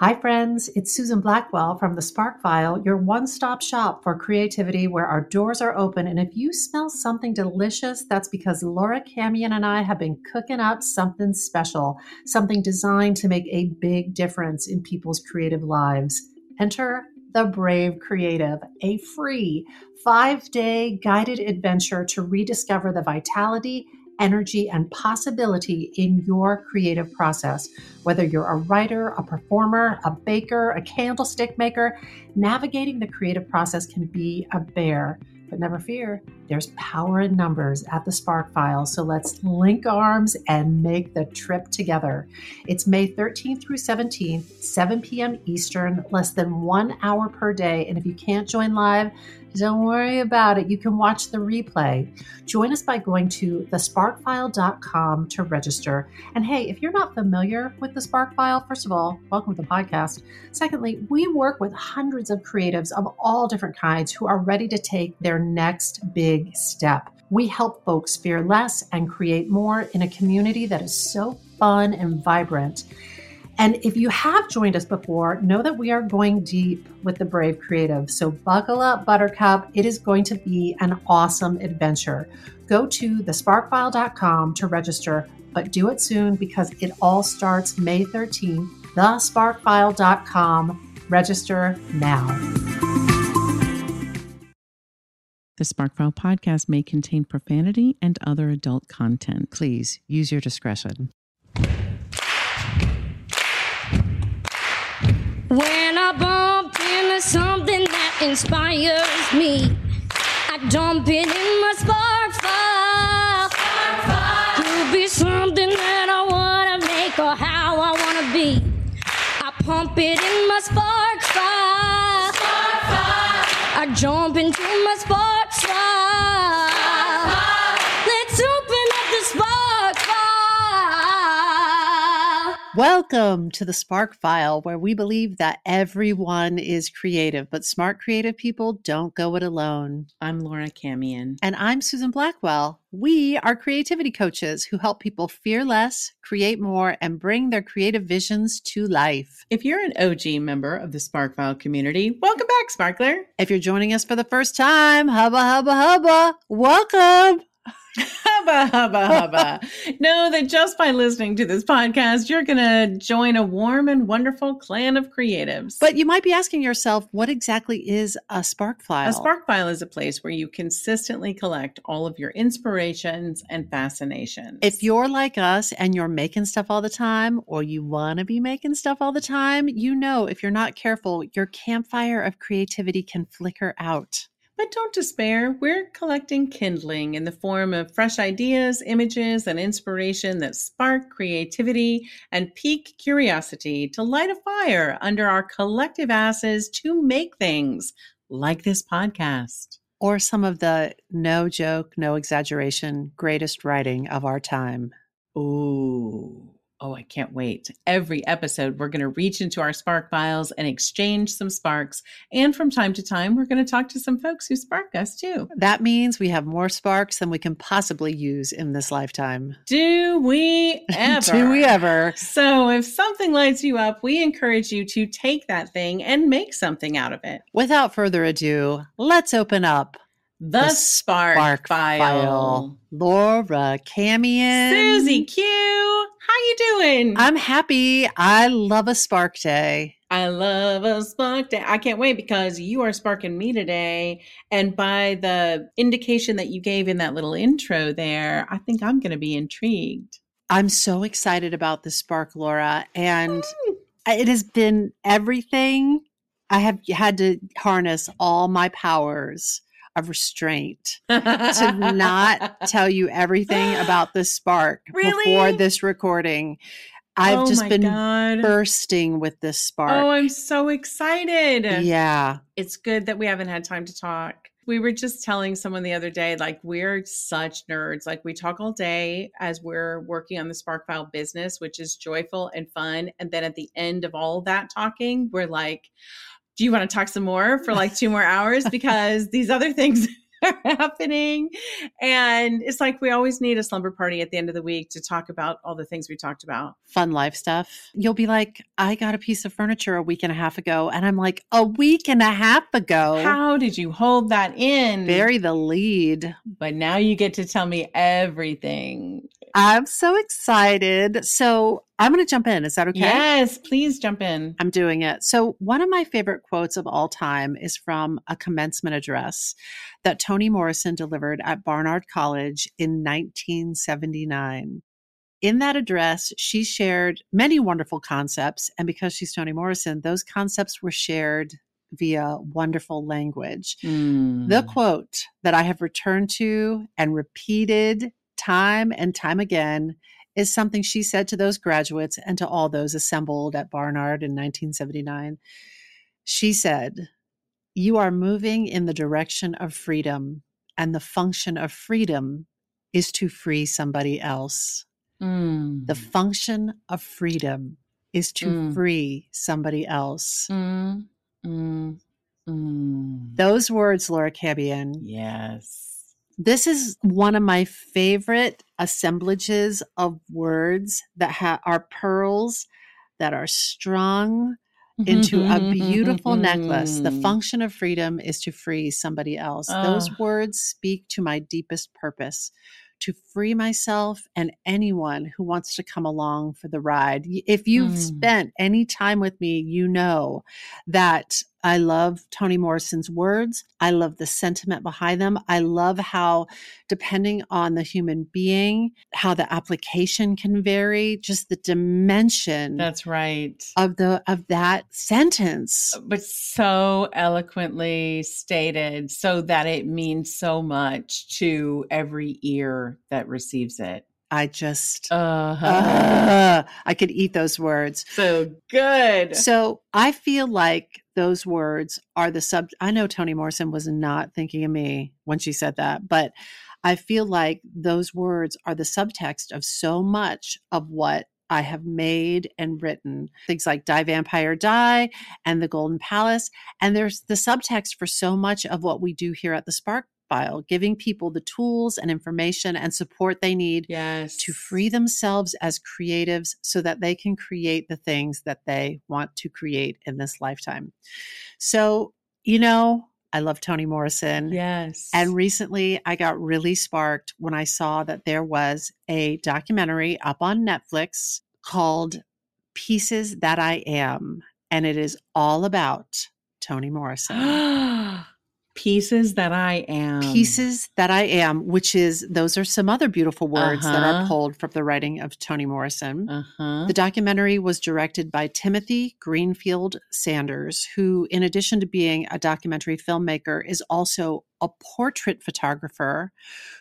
Hi, friends. It's Susan Blackwell from the Spark File, your one stop shop for creativity where our doors are open. And if you smell something delicious, that's because Laura Camien and I have been cooking up something special, something designed to make a big difference in people's creative lives. Enter the Brave Creative, a free five day guided adventure to rediscover the vitality energy, and possibility in your creative process. Whether you're a writer, a performer, a baker, a candlestick maker, navigating the creative process can be a bear. But never fear, there's power in numbers at the Spark File. So let's link arms and make the trip together. It's May 13th through 17th, 7 p.m. Eastern, less than one hour per day. And if you can't join live, don't worry about it. You can watch the replay. Join us by going to thesparkfile.com to register. And hey, if you're not familiar with the Spark File, first of all, welcome to the podcast. Secondly, we work with hundreds of creatives of all different kinds who are ready to take their next big step. We help folks fear less and create more in a community that is so fun and vibrant. And if you have joined us before, know that we are going deep with the Brave Creative. So buckle up, Buttercup. It is going to be an awesome adventure. Go to thesparkfile.com to register, but do it soon because it all starts May 13th. Thesparkfile.com. Register now. The Sparkfile podcast may contain profanity and other adult content. Please use your discretion. When I bump into something that inspires me, I dump it in my spark file. Could be something that I wanna make or how I wanna be. I pump it in my spark file. I jump into my spark Welcome to the Spark File, where we believe that everyone is creative, but smart creative people don't go it alone. I'm Laura Camien. And I'm Susan Blackwell. We are creativity coaches who help people fear less, create more, and bring their creative visions to life. If you're an OG member of the Sparkfile community, welcome back, Sparkler. If you're joining us for the first time, hubba, hubba, hubba, welcome. Hubba, hubba, hubba. know that just by listening to this podcast, you're going to join a warm and wonderful clan of creatives. But you might be asking yourself, what exactly is a Spark File? a spark file is a place where you consistently collect all of your inspirations and fascinations. If you're like us and you're making stuff all the time, or you want to be making stuff all the time, you know if you're not careful, your campfire of creativity can flicker out. But don't despair. We're collecting kindling in the form of fresh ideas, images, and inspiration that spark creativity and pique curiosity to light a fire under our collective asses to make things like this podcast. Or some of the no joke, no exaggeration, greatest writing of our time. Ooh. Oh, I can't wait. Every episode, we're going to reach into our spark files and exchange some sparks. And from time to time, we're going to talk to some folks who spark us too. That means we have more sparks than we can possibly use in this lifetime. Do we ever? Do we ever? So, if something lights you up, we encourage you to take that thing and make something out of it. Without further ado, let's open up The, spark, Spark file. Laura Camien. Susie Q, how you doing? I'm happy. I love a spark day. I love a spark day. I can't wait because you are sparking me today. And by the indication that you gave in that little intro there, I think I'm going to be intrigued. I'm so excited about the spark, Laura. And it has been everything. I have had to harness all my powers of restraint to not tell you everything about the spark Really? before this recording. I've Oh just been God. bursting with this spark. Oh, I'm so excited. yeah. It's good that we haven't had time to talk. We were just telling someone the other day, like, we're such nerds. Like, we talk all day as we're working on the Sparkfile business, which is joyful and fun. And then at the end of all that talking, we're like, do you want to talk some more for like two more hours? Because these other things are happening. And it's like we always need a slumber party at the end of the week to talk about all the things we talked about. Fun life stuff. You'll be like, I got a piece of furniture a week and a half ago. And I'm like, a week and a half ago. How did you hold that in? Bury the lead. But now you get to tell me everything. I'm so excited. So I'm going to jump in. Is that okay? Yes, please jump in. I'm doing it. So, one of my favorite quotes of all time is from a commencement address that Toni Morrison delivered at Barnard College in 1979. In that address, she shared many wonderful concepts. And because she's Toni Morrison, those concepts were shared via wonderful language. Mm. The quote that I have returned to and repeated time and time again is something she said to those graduates and to all those assembled at Barnard in 1979. She said, You are moving in the direction of freedom, and the function of freedom is to free somebody else. Mm. The function of freedom is to Mm. free somebody else. Mm. Mm. Mm. Those words, Laura Cabian, Yes. This is one of my favorite assemblages of words that ha- are pearls that are strung into a beautiful necklace. The function of freedom is to free somebody else. Those Ah. words speak to my deepest purpose to free myself and anyone who wants to come along for the ride. If you've Mm. spent any time with me, you know that I love Toni Morrison's words. I love the sentiment behind them. I love how, depending on the human being, how the application can vary, just the dimension That's right. of the of that sentence. Uh, but so eloquently stated so that it means so much to every ear that receives it. I just Uh-huh. uh, I could eat those words. so good. So I feel like those words are the sub. I know Toni Morrison was not thinking of me when she said that, but I feel like those words are the subtext of so much of what I have made and written. Things like Die Vampire Die and The Golden Palace. And there's the subtext for so much of what we do here at the Spark File, giving people the tools and information and support they need yes. to free themselves as creatives so that they can create the things that they want to create in this lifetime. So, you know, I love Toni Morrison. Yes. And recently I got really sparked when I saw that there was a documentary up on Netflix called Pieces That I Am. And it is all about Toni Morrison. Pieces that I am. Pieces That I Am, which is, those are some other beautiful words that are Uh-huh. pulled from the writing of Toni Morrison. Uh-huh. The documentary was directed by Timothy Greenfield Sanders, who, in addition to being a documentary filmmaker, is also a portrait photographer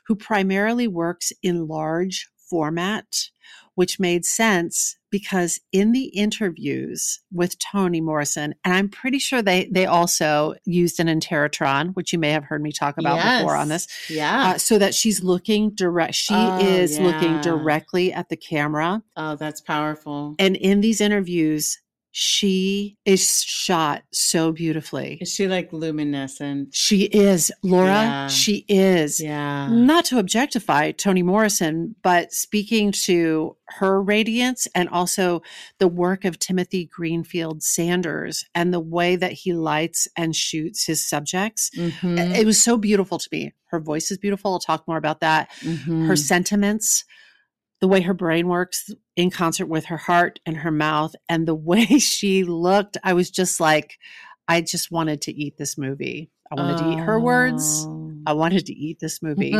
who primarily works in large format, which made sense because in the interviews with Toni Morrison, and I'm pretty sure they they also used an Interrotron, which you may have heard me talk about before on this, Yeah. uh, so that she's looking direct. She Oh, is looking directly at the camera. oh, that's powerful. And in these interviews, she is shot so beautifully. Is she like luminescent? She is, Laura, Yeah. she is. Yeah. Not to objectify Toni Morrison, but speaking to her radiance and also the work of Timothy Greenfield Sanders and the way that he lights and shoots his subjects. Mhm. It was so beautiful to me. Her voice is beautiful. I'll talk more about that Mhm. her sentiments, the way her brain works in concert with her heart and her mouth, and the way she looked. I was just like, I just wanted to eat this movie. I wanted to eat her words. Oh. I wanted to eat this movie.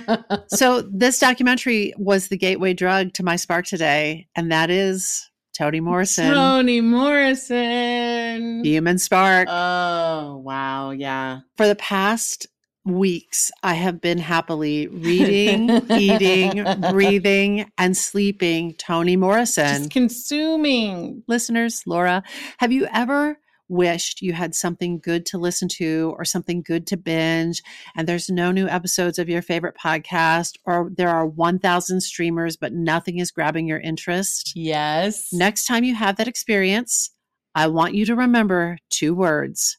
so, this documentary was the gateway drug to my spark today, and that is Toni Morrison, Toni Morrison. Human Spark. Oh, wow. Yeah. For the past weeks, I have been happily reading, eating, breathing, and sleeping Toni Morrison. Just consuming. Listeners, Laura, have you ever wished you had something good to listen to or something good to binge and there's no new episodes of your favorite podcast or there are 1000 streamers but nothing is grabbing your interest? Yes. Next time you have that experience, I want you to remember two words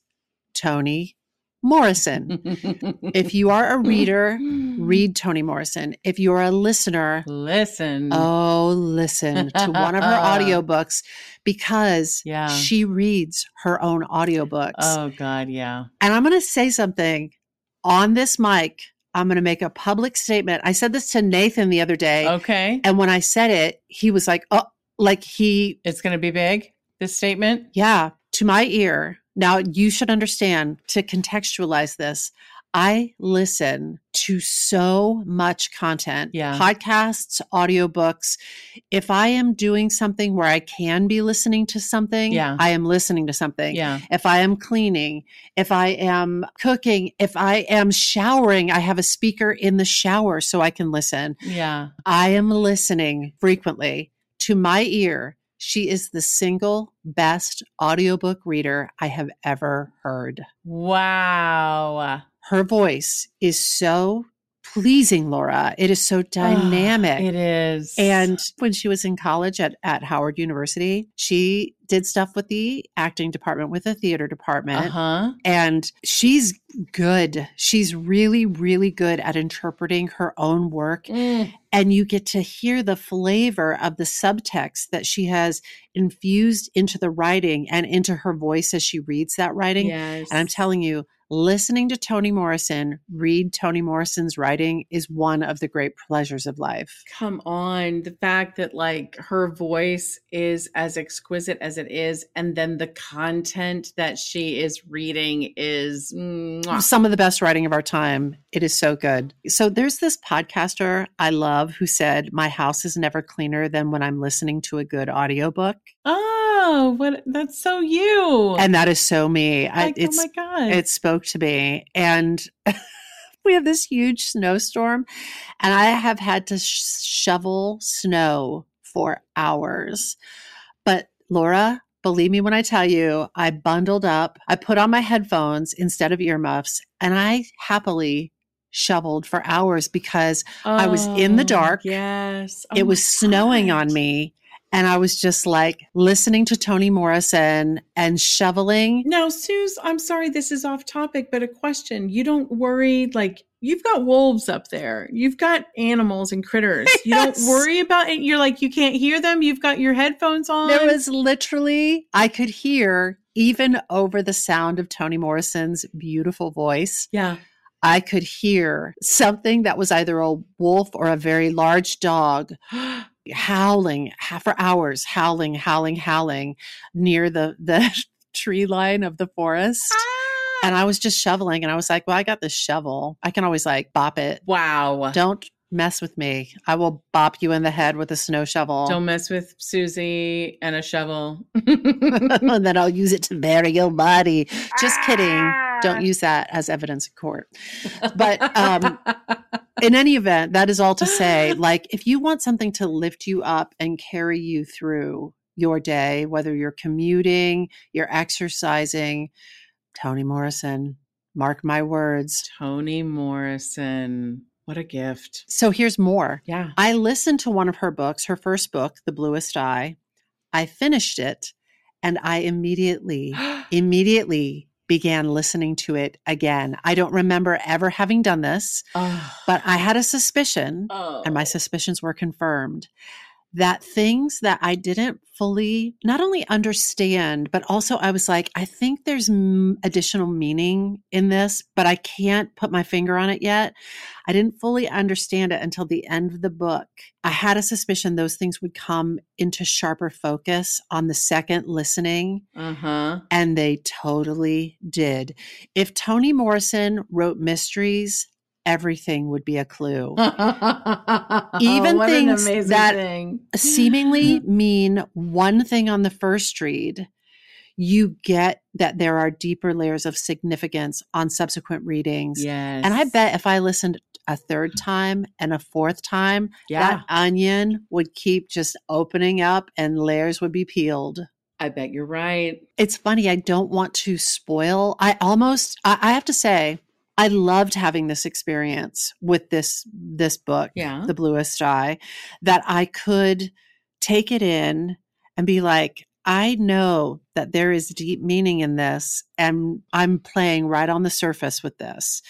Toni Morrison. if you are a reader, read Toni Morrison. If you are a listener, Listen. oh, listen to one of her audiobooks because Yeah. she reads her own audiobooks. Oh God, yeah. And I'm going to say something on this mic. I'm going to make a public statement. I said this to Nathan the other day. Okay. And when I said it, he was like, oh, like he, It's gonna be big, this statement. yeah, to my ear. Now, you should understand to contextualize this. I listen to so much content, Yeah. podcasts, audiobooks. If I am doing something where I can be listening to something, Yeah. I am listening to something. Yeah. If I am cleaning, if I am cooking, if I am showering, I have a speaker in the shower so I can listen. Yeah. I am listening frequently to my ear. She is the single best audiobook reader I have ever heard. Wow. Her voice is so pleasing, Laura. It is so dynamic. It is. And when she was in college at, at Howard University, she did stuff with the acting department, with the theater department. uh-huh. And she's good. She's really, really good at interpreting her own work. Mm. And you get to hear the flavor of the subtext that she has infused into the writing and into her voice as she reads that writing. Yes. And I'm telling you, listening to Toni Morrison read Toni Morrison's writing is one of the great pleasures of life. Come on. The fact that like her voice is as exquisite as it is, and then the content that she is reading is mwah. Some of the best writing of our time. It is so good. So there's this podcaster I love who said, My house is never cleaner than when I'm listening to a good audiobook. Oh, what that's so you. And that is so me. I, like, oh it's oh my God. it spoke to me and we have this huge snowstorm and i have had to sh- shovel snow for hours but laura believe me when i tell you i bundled up i put on my headphones instead of earmuffs and i happily shoveled for hours because I was in the Oh, dark. Yes. Oh it was snowing on me and i was just like listening to toni morrison and shoveling Now, Suze, I'm sorry this is off topic, but a question. You don't worry, like, you've got wolves up there. You've got animals and critters. You don't worry about it. You're like, you can't hear them. You've got your headphones on. There was literally, I could hear even over the sound of Toni Morrison's beautiful voice, yeah. I could hear something that was either a wolf or a very large dog howling for hours, howling, howling, howling near the, the tree line of the forest. And ah! I was just shoveling and I was like, well, I got this shovel. I can always like bop it. wow. Don't mess with me. I will bop you in the head with a snow shovel. Don't mess with Susie and a shovel. and then I'll use it to bury your body. Just kidding. Ah! Ah. Don't use that as evidence in court. But um, in any event, that is all to say, like, if you want something to lift you up and carry you through your day, whether you're commuting, you're exercising, Toni Morrison, mark my words. Toni Morrison. What a gift. So here's more. Yeah. I listened to one of her books, her first book, The Bluest Eye. I finished it and I immediately, immediately began listening to it again. I don't remember ever having done this, oh. but I had a suspicion, Oh. and my oh. suspicions were confirmed, that things that I didn't fully not only understand, but also I was like, I think there's m- additional meaning in this, but I can't put my finger on it yet. I didn't fully understand it until the end of the book. I had a suspicion those things would come into sharper focus on the second listening. Uh-huh. And they totally did. If Toni Morrison wrote mysteries, everything would be a clue. Even what things that- thing. Seemingly mean one thing on the first read, you get that there are deeper layers of significance on subsequent readings. Yes. And I bet if I listened a third time and a fourth time, yeah. that onion would keep just opening up and layers would be peeled. I bet you're right. it's funny i don't want to spoil i almost I, I have to say i loved having this experience with this this book Yeah. the bluest eye that i could take it in and be like I know that there is deep meaning in this, and I'm playing right on the surface with this,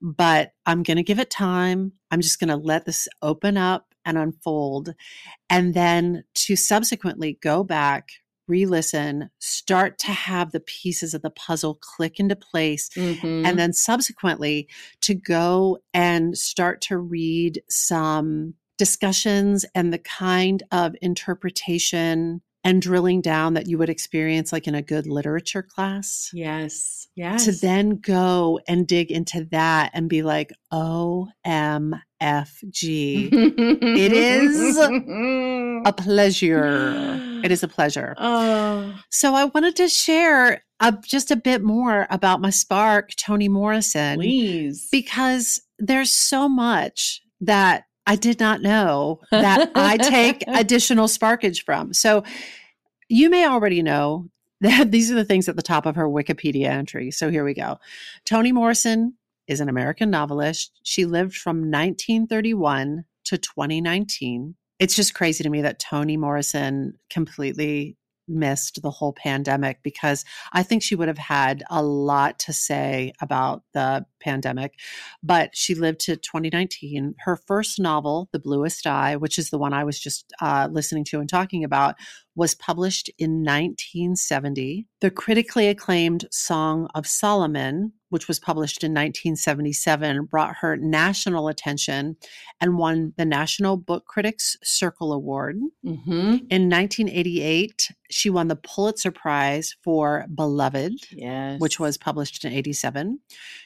but I'm going to give it time. I'm just going to let this open up and unfold, and then to subsequently go back, re listen, start to have the pieces of the puzzle click into place. Mhm. And then subsequently to go and start to read some discussions and the kind of interpretation and drilling down that you would experience like in a good literature class. yes, yes. To then go and dig into that and be like, OMFG. it is a pleasure. It is a pleasure. Oh, So I wanted to share uh, just a bit more about my spark, Toni Morrison, please. because there's so much that I did not know that I take additional sparkage from. So you may already know that these are the things at the top of her Wikipedia entry. So here we go. Toni Morrison is an American novelist. She lived from 1931 to 2019. It's just crazy to me that Toni Morrison completely missed the whole pandemic because I think she would have had a lot to say about the pandemic. But she lived to 2019. Her first novel, The Bluest Eye, which is the one I was just uh, listening to and talking about, was published in 1970. The critically acclaimed Song of Solomon, which was published in 1977, brought her national attention and won the National Book Critics Circle Award. hmm In 1988, she won the Pulitzer Prize for Beloved, Yes. which was published in 87.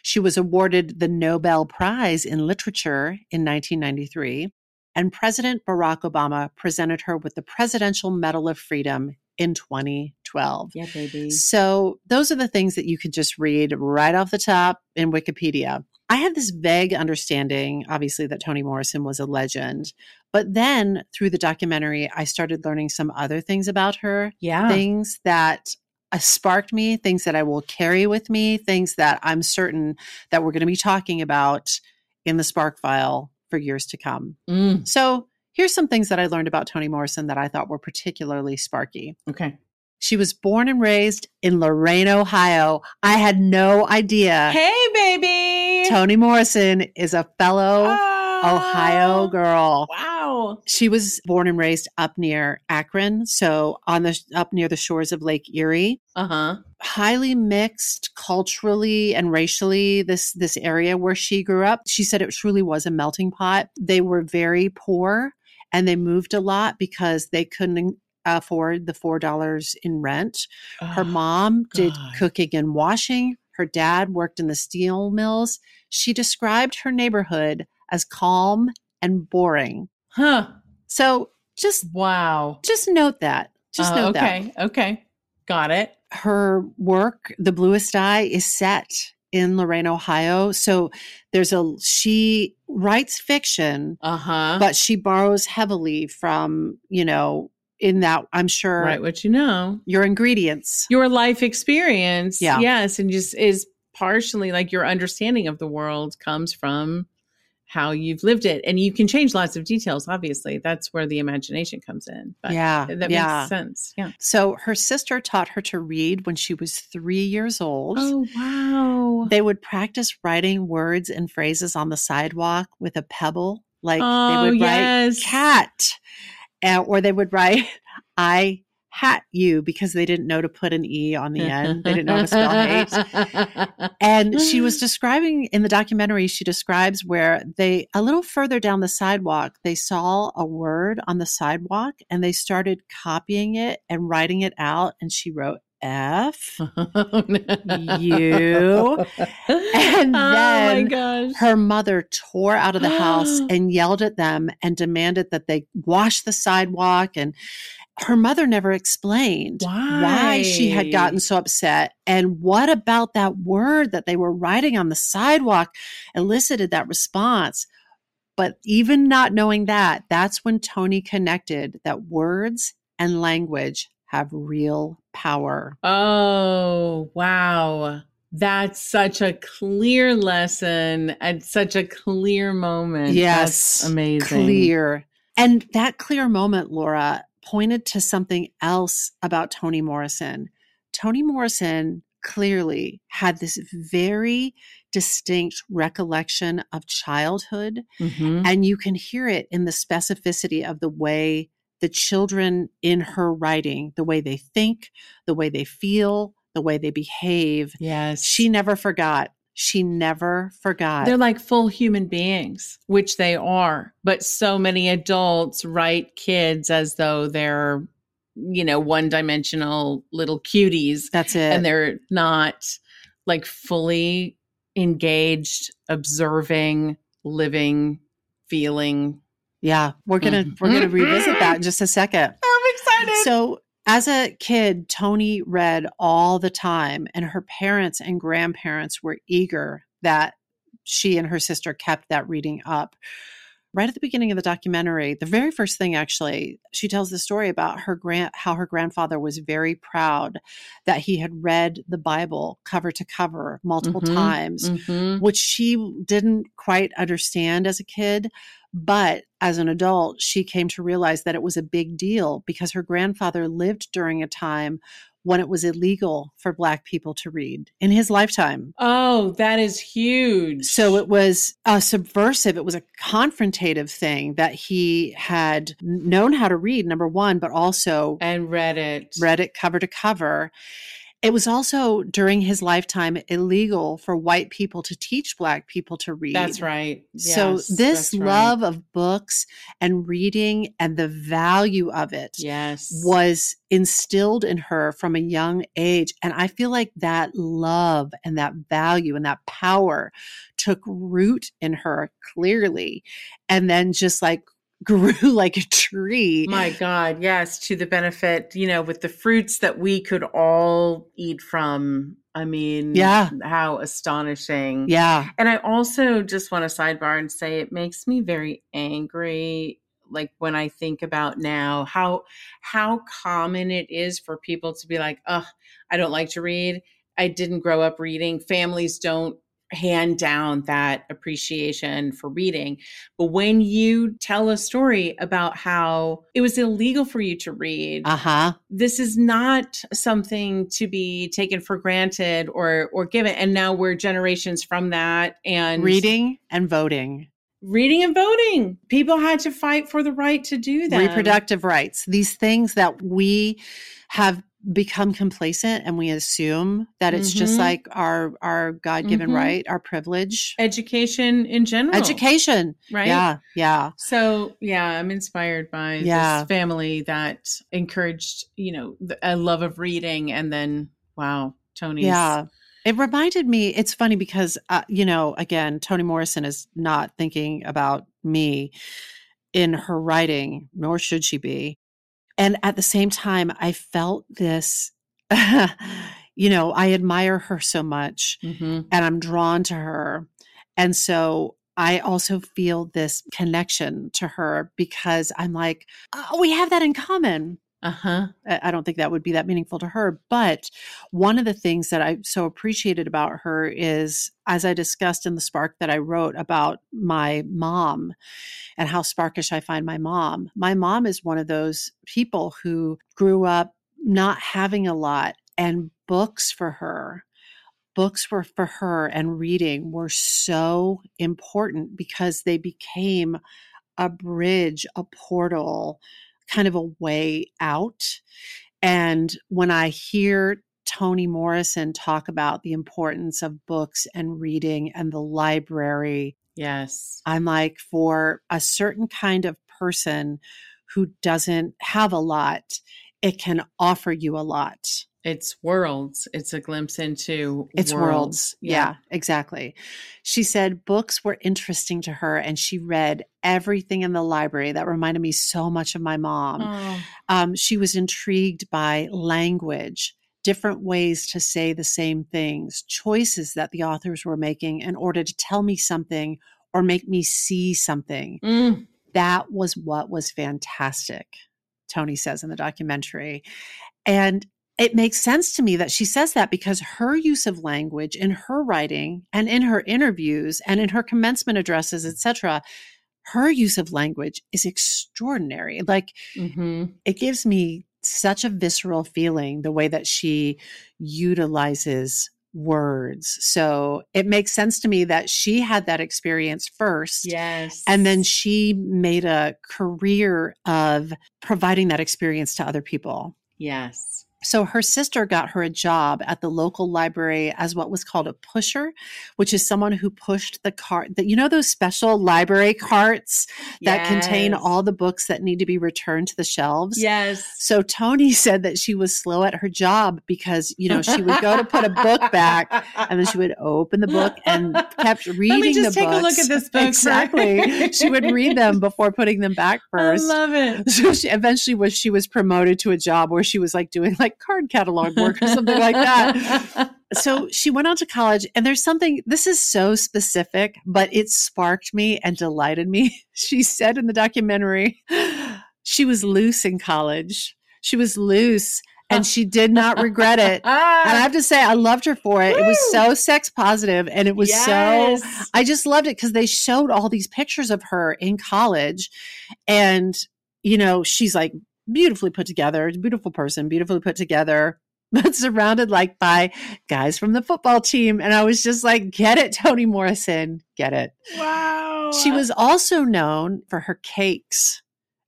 She was awarded the Nobel Prize in Literature in 1993. And President Barack Obama presented her with the Presidential Medal of Freedom in 2012. Yeah, baby. So, those are the things that you could just read right off the top in Wikipedia. I had this vague understanding, obviously, that Toni Morrison was a legend. But then through the documentary, I started learning some other things about her, Yeah. things that uh, sparked me, things that I will carry with me, things that I'm certain that we're going to be talking about in the Spark file for years to come. Mm, So, here's some things that I learned about Toni Morrison that I thought were particularly sparky. okay. She was born and raised in Lorain, Ohio. I had no idea. Hey, baby. Toni Morrison is a fellow Oh, Ohio girl. Wow. She was born and raised up near Akron, so on the up near the shores of Lake Erie. Uh huh. Highly mixed culturally and racially this this area where she grew up. She said it truly was a melting pot. They were very poor and they moved a lot because they couldn't afford the $4 in rent. Her mom did God. cooking and washing. Her dad worked in the steel mills. She described her neighborhood as calm and boring. Huh. So just Wow. just note that. Just Uh, note that. okay. Okay. Got it. Her work, The Bluest Eye, is set in Lorain, Ohio. So there's a she writes fiction, Uh huh. but she borrows heavily from, you know, in that I'm sure Right. What you know. your ingredients. Your life experience. Yeah. Yes. And just is partially like your understanding of the world comes from how you've lived it. And you can change lots of details, obviously. That's where the imagination comes in. But yeah. that yeah. makes sense. Yeah. So her sister taught her to read when she was three years old. Oh, wow. They would practice writing words and phrases on the sidewalk with a pebble. Like oh, they would yes. write cat, uh, or they would write I hat you because they didn't know to put an E on the end. They didn't know how to spell hate. And she was describing in the documentary, she describes where they, a little further down the sidewalk, they saw a word on the sidewalk and they started copying it and writing it out. And she wrote F. You. And oh then gosh. Her mother tore out of the house and yelled at them and demanded that they wash the sidewalk. And her mother never explained why she had gotten so upset. And what about that word that they were writing on the sidewalk elicited that response? But even not knowing that, that's when Toni connected that words and language have real power. Oh, wow. That's such a clear lesson at such a clear moment. Yes, That's amazing. Clear. And that clear moment, Laura, pointed to something else about Toni Morrison. Toni Morrison clearly had this very distinct recollection of childhood. Mhm. And you can hear it in the specificity of the way the children in her writing, the way they think, the way they feel, the way they behave. Yes. She never forgot. She never forgot. They're like full human beings, which they are. But so many adults write kids as though they're, you know, one dimensional little cuties. That's it. And they're not like fully engaged, observing, living, feeling. Yeah, we're gonna Mhm. we're gonna revisit that in just a second. I'm excited. So, as a kid, Toni read all the time, and her parents and grandparents were eager that she and her sister kept that reading up. Right at the beginning of the documentary, the very first thing actually, she tells the story about her grand how her grandfather was very proud that he had read the Bible cover to cover multiple Mhm. times Mhm. which she didn't quite understand as a kid. But as an adult, she came to realize that it was a big deal because her grandfather lived during a time when it was illegal for Black people to read in his lifetime. Oh, that is huge. So it was a subversive, it was a confrontative thing that he had known how to read, number one, but also and read it. read it cover to cover. It was also during his lifetime illegal for white people to teach black people to read. That's right. So this that's right. love of books and reading and the value of it yes, was instilled in her from a young age and I feel like that love and that value and that power took root in her clearly and then just like grew like a tree. My God, yes, to the benefit, you know, with the fruits that we could all eat from. I mean, Yeah. how astonishing. yeah. And I also just want to sidebar and say it makes me very angry like when I think about now how how common it is for people to be like, "Oh, I don't like to read. I didn't grow up reading. Families don't hand down that appreciation for reading." But when you tell a story about how it was illegal for you to read, Uh-huh. this is not something to be taken for granted or or given and now we're generations from that and Reading and voting. reading and voting people had to fight for the right to do that reproductive rights these things that we have become complacent and we assume that it's just Mhm. like our our god-given Mhm. right our privilege. Education in general. Education! Right? Yeah yeah. So yeah i'm inspired by Yeah. this family that encouraged you know a love of reading and then wow toni's yeah. It reminded me it's funny because uh, you know again toni morrison is not thinking about me in her writing nor should she be and at the same time i felt this you know i admire her so much Mhm. and I'm drawn to her. And so I also feel this connection to her because I'm like, oh, we have that in common. Uh-huh I don't think that would be that meaningful to her. But one of the things that I so appreciated about her is, as I discussed in the spark that I wrote about my mom and how sparkish I find my mom, my mom is one of those people who grew up not having a lot, and books for her books were for her and reading were so important because they became a bridge, a portal, kind of a way out. And when I hear Toni Morrison talk about the importance of books and reading and the library, yes I'm like, for a certain kind of person who doesn't have a lot, it can offer you a lot. It's worlds it's a glimpse into It's worlds. Yeah. exactly. She said books were interesting to her and she read everything in the library. That reminded me so much of my mom. Oh, Um, she was intrigued by language, different ways to say the same things, choices that the authors were making in order to tell me something or make me see something. mm, That was what was fantastic, Toni says in the documentary. And it makes sense to me that she says that because her use of language in her writing and in her interviews and in her commencement addresses, etc., her use of language is extraordinary. Like Mm-hmm. it gives me such a visceral feeling the way that she utilizes words. So it makes sense to me that she had that experience first. Yes. And then she made a career of providing that experience to other people. yes. So her sister got her a job at the local library as what was called a pusher, which is someone who pushed the cart that you know those special library carts that contain all the books that need to be returned to the shelves. Yes. So Toni said that she was slow at her job because, you know, she would go to put a book back and then she would open the book and kept reading just the take a look books. at this book Exactly. she would read them before putting them back first. I love it. So she eventually was she was promoted to a job where she was like doing like card catalog work or something like that. So she went on to college and there's something this is so specific, but it sparked me and delighted me. She said in the documentary she was loose in college. She was loose and she did not regret it. And I have to say I loved her for it. It was so sex positive and it was so I just loved it because they showed all these pictures of her in college. And, you know, she's like beautifully put together, beautiful person, beautifully put together, but surrounded like by guys from the football team. And I was just like, get it, Toni Morrison, get it. Wow. She was also known for her cakes,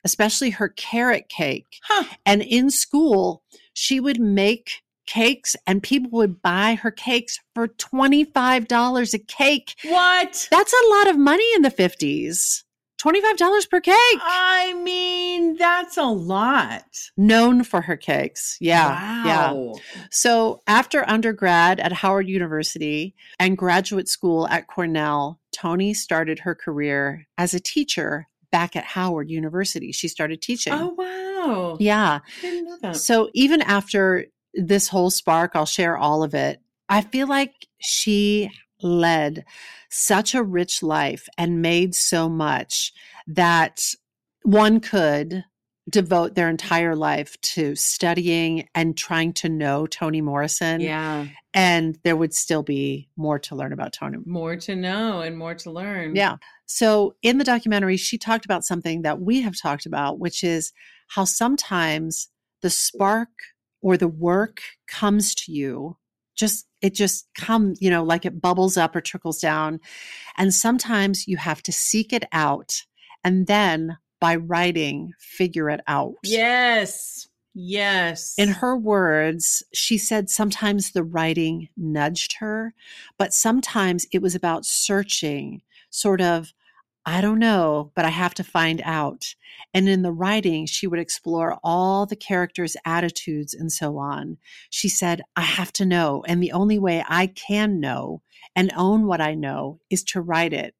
especially her carrot cake. Huh. And in school, she would make cakes and people would buy her cakes for $25 a cake. What? That's a lot of money in the 50s. $25 per cake. I mean, that's a lot. Known for her cakes. Yeah. Yeah. Wow. So after undergrad at Howard University and graduate school at Cornell, Toni started her career as a teacher back at Howard University. She started teaching. Oh wow. Yeah. Didn't know that. So even after this whole spark, I'll share all of it. I feel like she led such a rich life and made so much that one could devote their entire life to studying and trying to know Toni Morrison. yeah. And there would still be more to learn about Toni. More to know and more to learn. Yeah. So in the documentary, she talked about something that we have talked about, which is how sometimes the spark or the work comes to you just it just come you know like it bubbles up or trickles down and sometimes you have to seek it out and then by writing figure it out Yes. Yes. in her words, she said sometimes the writing nudged her, but sometimes it was about searching, sort of, I don't know, but I have to find out. And in the writing, she would explore all the characters' attitudes and so on. She said, I have to know. And the only way I can know and own what I know is to write it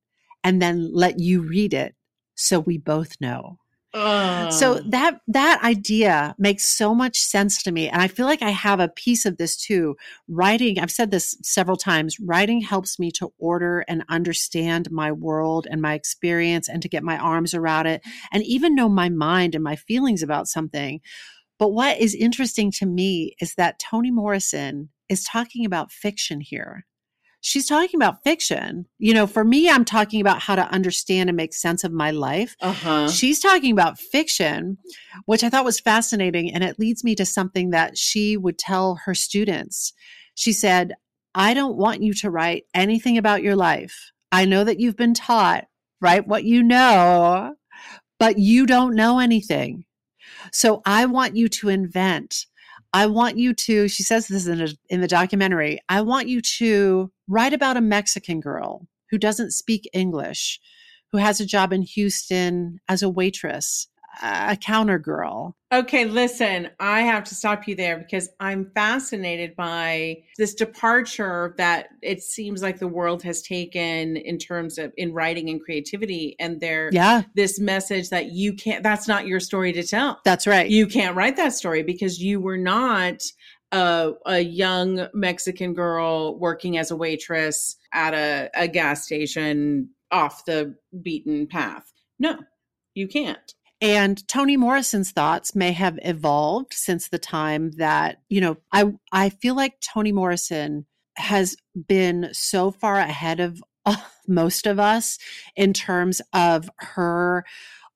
and then let you read it so we both know. So Oh. that that idea makes so much sense to me and I feel like I have a piece of this too. Writing, I've said this several times, writing helps me to order and understand my world and my experience and to get my arms around it and even know my mind and my feelings about something. But what is interesting to me is that Toni Morrison is talking about fiction here. She's talking about fiction. You know, for me, I'm talking about how to understand and make sense of my life. uh-huh. She's talking about fiction, which I thought was fascinating. And it leads me to something that she would tell her students. She said, I don't want you to write anything about your life. I know that you've been taught, write what you know, but you don't know anything. So I want you to invent. I want you to, she says this in, a, in the documentary, I want you to write about a Mexican girl who doesn't speak English, who has a job in Houston as a waitress, a counter girl. Okay, listen, I have to stop you there because I'm fascinated by this departure that it seems like the world has taken in terms of in writing and creativity and there Yeah, this message that you can't that's not your story to tell. that's right. You can't write that story because you were not a, a young Mexican girl working as a waitress at a, a gas station off the beaten path. No, you can't. And Toni Morrison's thoughts may have evolved since the time that, you know, I I feel like Toni Morrison has been so far ahead of most of us in terms of her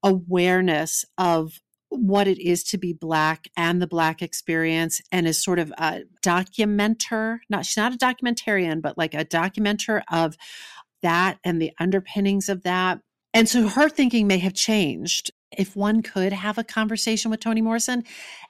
awareness of what it is to be black and the black experience and is sort of a documenter not she's not a documentarian but like a documenter of that and the underpinnings of that. And so her thinking may have changed if one could have a conversation with Toni Morrison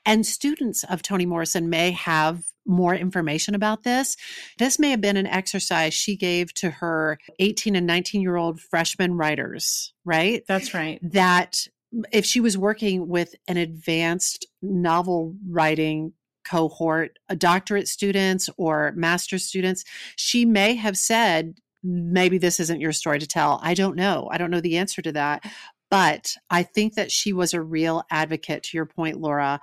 and students of Toni Morrison may have more information about this. This may have been an exercise she gave to her 18 and 19 year old freshman writers, right? That's right. That if she was working with an advanced novel writing cohort, a doctorate students or master's students, she may have said, maybe this isn't your story to tell. I don't know. I don't know the answer to that. But I think that she was a real advocate, to your point, Laura,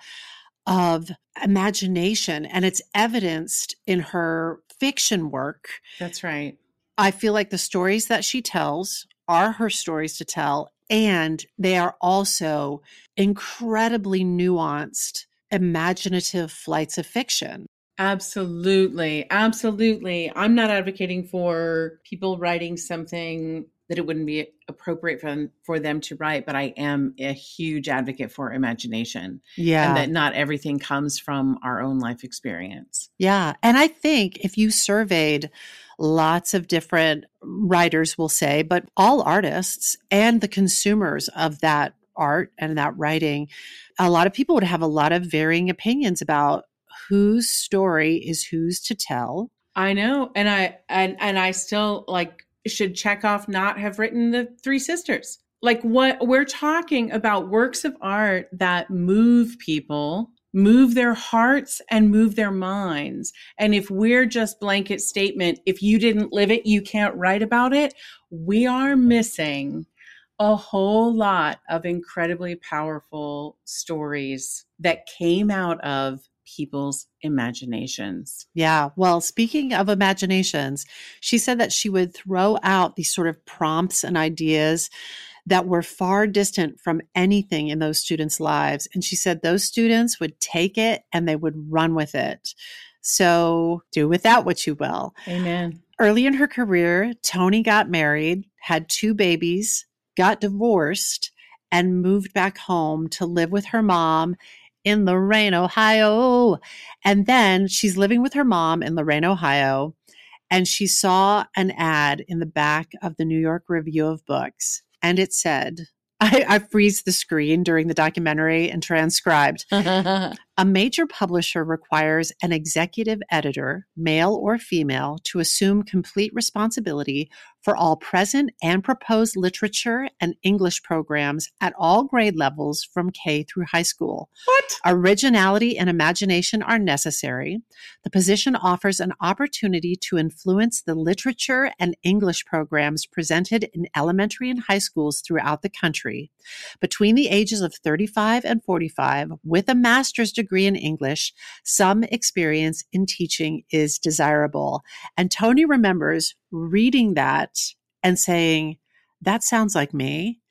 of imagination. And it's evidenced in her fiction work. That's right. I feel like the stories that she tells are her stories to tell and they are also incredibly nuanced, imaginative flights of fiction. Absolutely. Absolutely. I'm not advocating for people writing something that it wouldn't be appropriate for them, for them to write, but I am a huge advocate for imagination. Yeah. And that not everything comes from our own life experience. Yeah. And I think if you surveyed lots of different writers will say, but all artists and the consumers of that art and that writing, a lot of people would have a lot of varying opinions about whose story is whose to tell. I know. And I and and I still like should Chekhov not have written the Three Sisters? Like what we're talking about works of art that move people move their hearts and move their minds. And if we're just blanket statement, if you didn't live it, you can't write about it, we are missing a whole lot of incredibly powerful stories that came out of people's imaginations. Yeah. Well, speaking of imaginations, she said that she would throw out these sort of prompts and ideas that were far distant from anything in those students' lives. And she said those students would take it and they would run with it. So do with that what you will. Amen. Early in her career, Toni got married, had two babies, got divorced, and moved back home to live with her mom in Lorain, Ohio. And then she's living with her mom in Lorain, Ohio. And she saw an ad in the back of the New York Review of Books and it said, I, I freeze the screen during the documentary and transcribed. a major publisher requires an executive editor, male or female, to assume complete responsibility for all present and proposed literature and English programs at all grade levels from K through high school. What? Originality and imagination are necessary. The position offers an opportunity to influence the literature and English programs presented in elementary and high schools throughout the country. Between the ages of 35 and 45, with a master's degree in English, some experience in teaching is desirable. And Toni remembers reading that and saying, That sounds like me.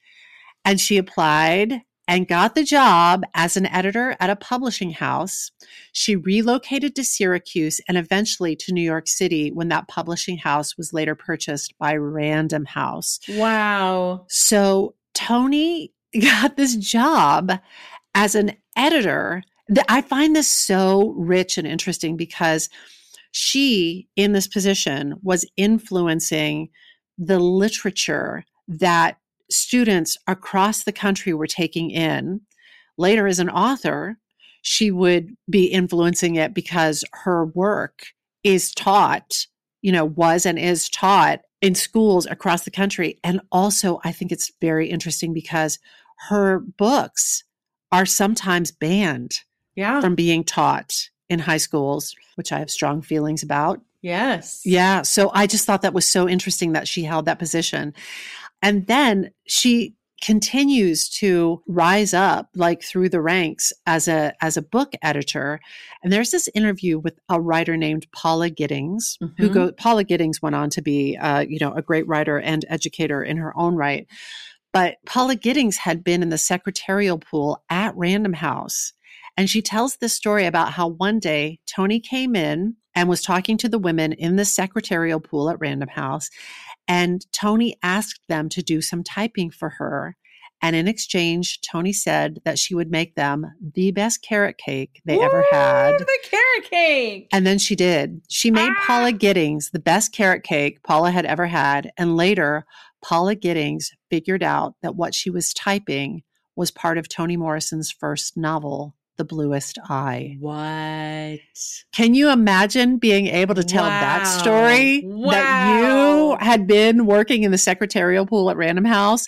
And she applied and got the job as an editor at a publishing house. She relocated to Syracuse and eventually to New York City when that publishing house was later purchased by Random House. Wow. So Toni got this job as an editor. I find this so rich and interesting because she, in this position, was influencing the literature that students across the country were taking in. Later, as an author, she would be influencing it because her work is taught, you know, was and is taught in schools across the country. And also, I think it's very interesting because her books are sometimes banned yeah. from being taught in high schools, which I have strong feelings about. Yes. Yeah. So I just thought that was so interesting that she held that position. And then she continues to rise up like through the ranks as a as a book editor and there's this interview with a writer named paula giddings mm-hmm. who go paula giddings went on to be uh, you know a great writer and educator in her own right but paula giddings had been in the secretarial pool at random house and she tells this story about how one day Toni came in and was talking to the women in the secretarial pool at Random House. And Toni asked them to do some typing for her. And in exchange, Toni said that she would make them the best carrot cake they ever had. The carrot cake. And then she did. She made Ah. Paula Giddings the best carrot cake Paula had ever had. And later, Paula Giddings figured out that what she was typing was part of Toni Morrison's first novel, The Bluest Eye. What? Can you imagine being able to tell that Wow. story that you Wow. had been working in the secretarial pool at Random House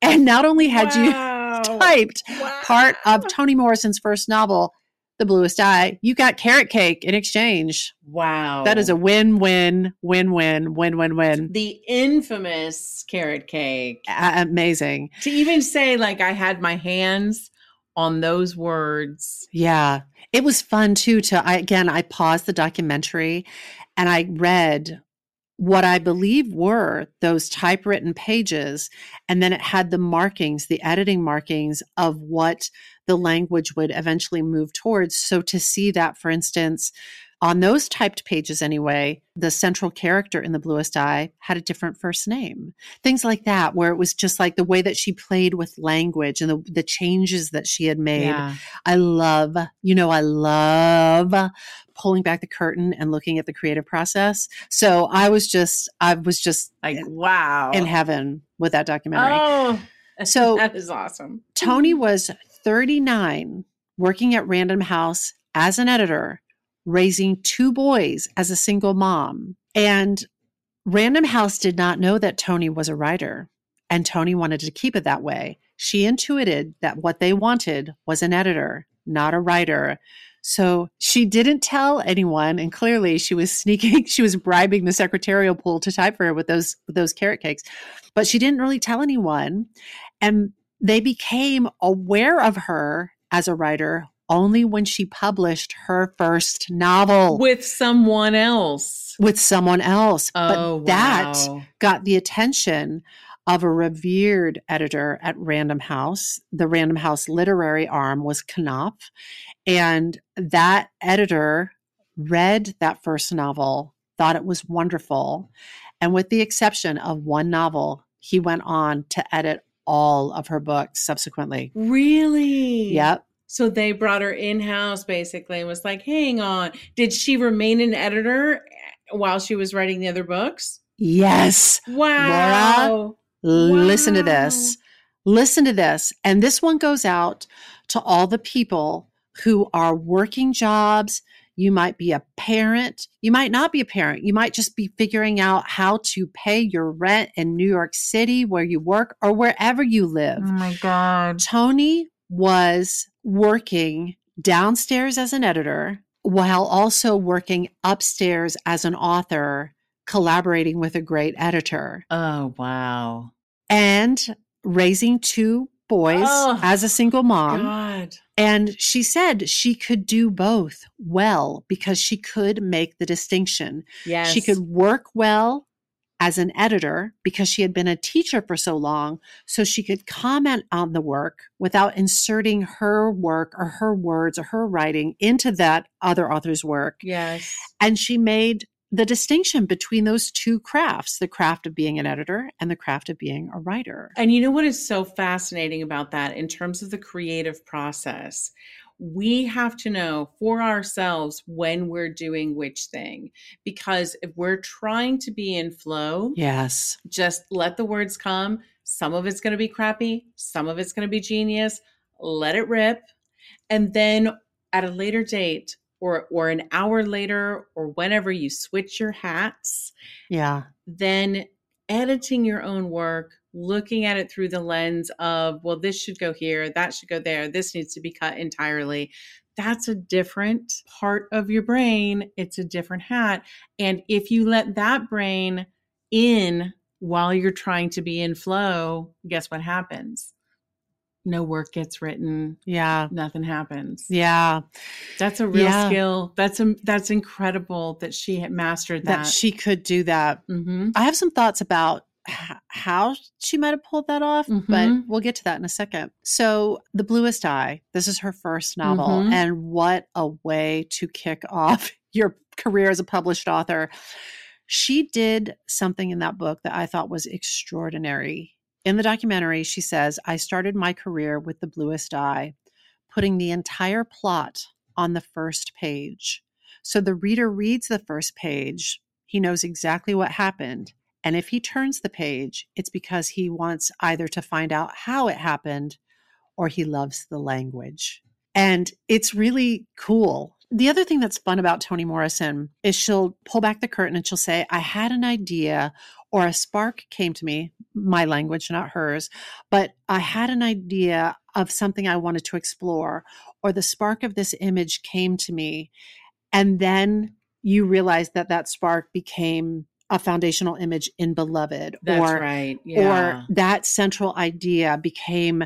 and not only had you Wow. typed part of Toni Morrison's first novel, The Bluest Eye, you got carrot cake in exchange. Wow. That is a win win, win win, win win win. the infamous carrot cake. A- Amazing. To even say like I had my hands on those words. Yeah. It was fun too to I again I paused the documentary and I read what I believe were those typewritten pages and then it had the markings, the editing markings of what the language would eventually move towards. So to see that for instance on those typed pages anyway, the central character in the bluest eye had a different first name. Things like that where it was just like the way that she played with language and the, the changes that she had made. Yeah. I love, you know, I love pulling back the curtain and looking at the creative process. So I was just, I was just Like wow. in heaven with that documentary. Oh. So- that is awesome. Toni was 39, working at Random House as an editor, raising two boys as a single mom. And Random House did not know that Toni was a writer, and Toni wanted to keep it that way. She intuited that what they wanted was an editor, not a writer. So she didn't tell anyone, and clearly she was sneaking. She was bribing the secretarial pool to type for her with those with those carrot cakes, but she didn't really tell anyone. And they became aware of her as a writer only when she published her first novel with, someone else. With someone else. Oh, but that wow. got the attention of a revered editor at Random House. The Random House literary arm was Knopf. And that editor read that first novel, thought it was wonderful. And with the exception of one novel, he went on to edit all of her books subsequently. Really? Yep. So they brought her in house basically and was like, hang on. Did she remain an editor eh, while she was writing the other books? Yes. Wow. Laura, Listen to this. Listen to this. And this one goes out to all the people who are working jobs. You might be a parent. You might not be a parent. You might just be figuring out how to pay your rent in New York City, where you work, or wherever you live. Oh my God. Toni was working downstairs as an editor while also working upstairs as an author, collaborating with a great editor Oh, wow. and raising two boys Oh, as a single mom. God. And she said she could do both well because she could make the distinction. Yes. She could work well as an editor because she had been a teacher for so long. So she could comment on the work without inserting her work or her words or her writing into that other author's work. Yes. And she made the distinction between those two crafts the craft of being an editor and the craft of being a writer. And you know what is so fascinating about that in terms of the creative process? We have to know for ourselves when we're doing which thing. Because if we're trying to be in flow, Yes. just let the words come. Some of it's going to be crappy, some of it's going to be genius. Let it rip. And then at a later date, or, or an hour later, or whenever you switch your hats, Yeah. then editing your own work, looking at it through the lens of, well, this should go here, that should go there, this needs to be cut entirely. That's a different part of your brain. It's a different hat. And if you let that brain in while you're trying to be in flow, guess what happens? No work gets written, Yeah. nothing happens. Yeah. That's a real Yeah. skill. That's a, that's incredible that she had mastered that. That she could do that. hmm I have some thoughts about how she might have pulled that off, but Mhm. we'll get to that in a second. So, The Bluest Eye, this is her first novel, Mhm. and what a way to kick off your career as a published author. She did something in that book that I thought was extraordinary. In the documentary, she says, I started my career with The Bluest Eye, putting the entire plot on the first page. So the reader reads the first page, he knows exactly what happened. And if he turns the page, it's because he wants either to find out how it happened or he loves the language. And it's really cool. The other thing that's fun about Toni Morrison is she'll pull back the curtain and she'll say, I had an idea or a spark came to me, my language, not hers, but I had an idea of something I wanted to explore, or the spark of this image came to me. And then you realize that that spark became a foundational image in Beloved, That's or right. Yeah. or that central idea became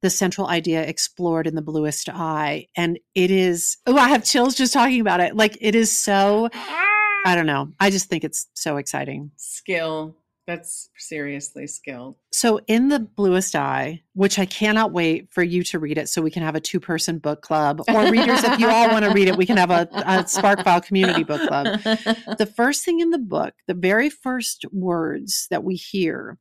the central idea explored in the bluest eye and it is oh i have chills just talking about it like it is so i don't know i just think it's so exciting skill. That's seriously skilled. so in the bluest eye which i cannot wait for you to read it so we can have a two person book club or readers if you all want to read it we can have a, a sparkfile community book club the first thing in the book, the very first words that we hear,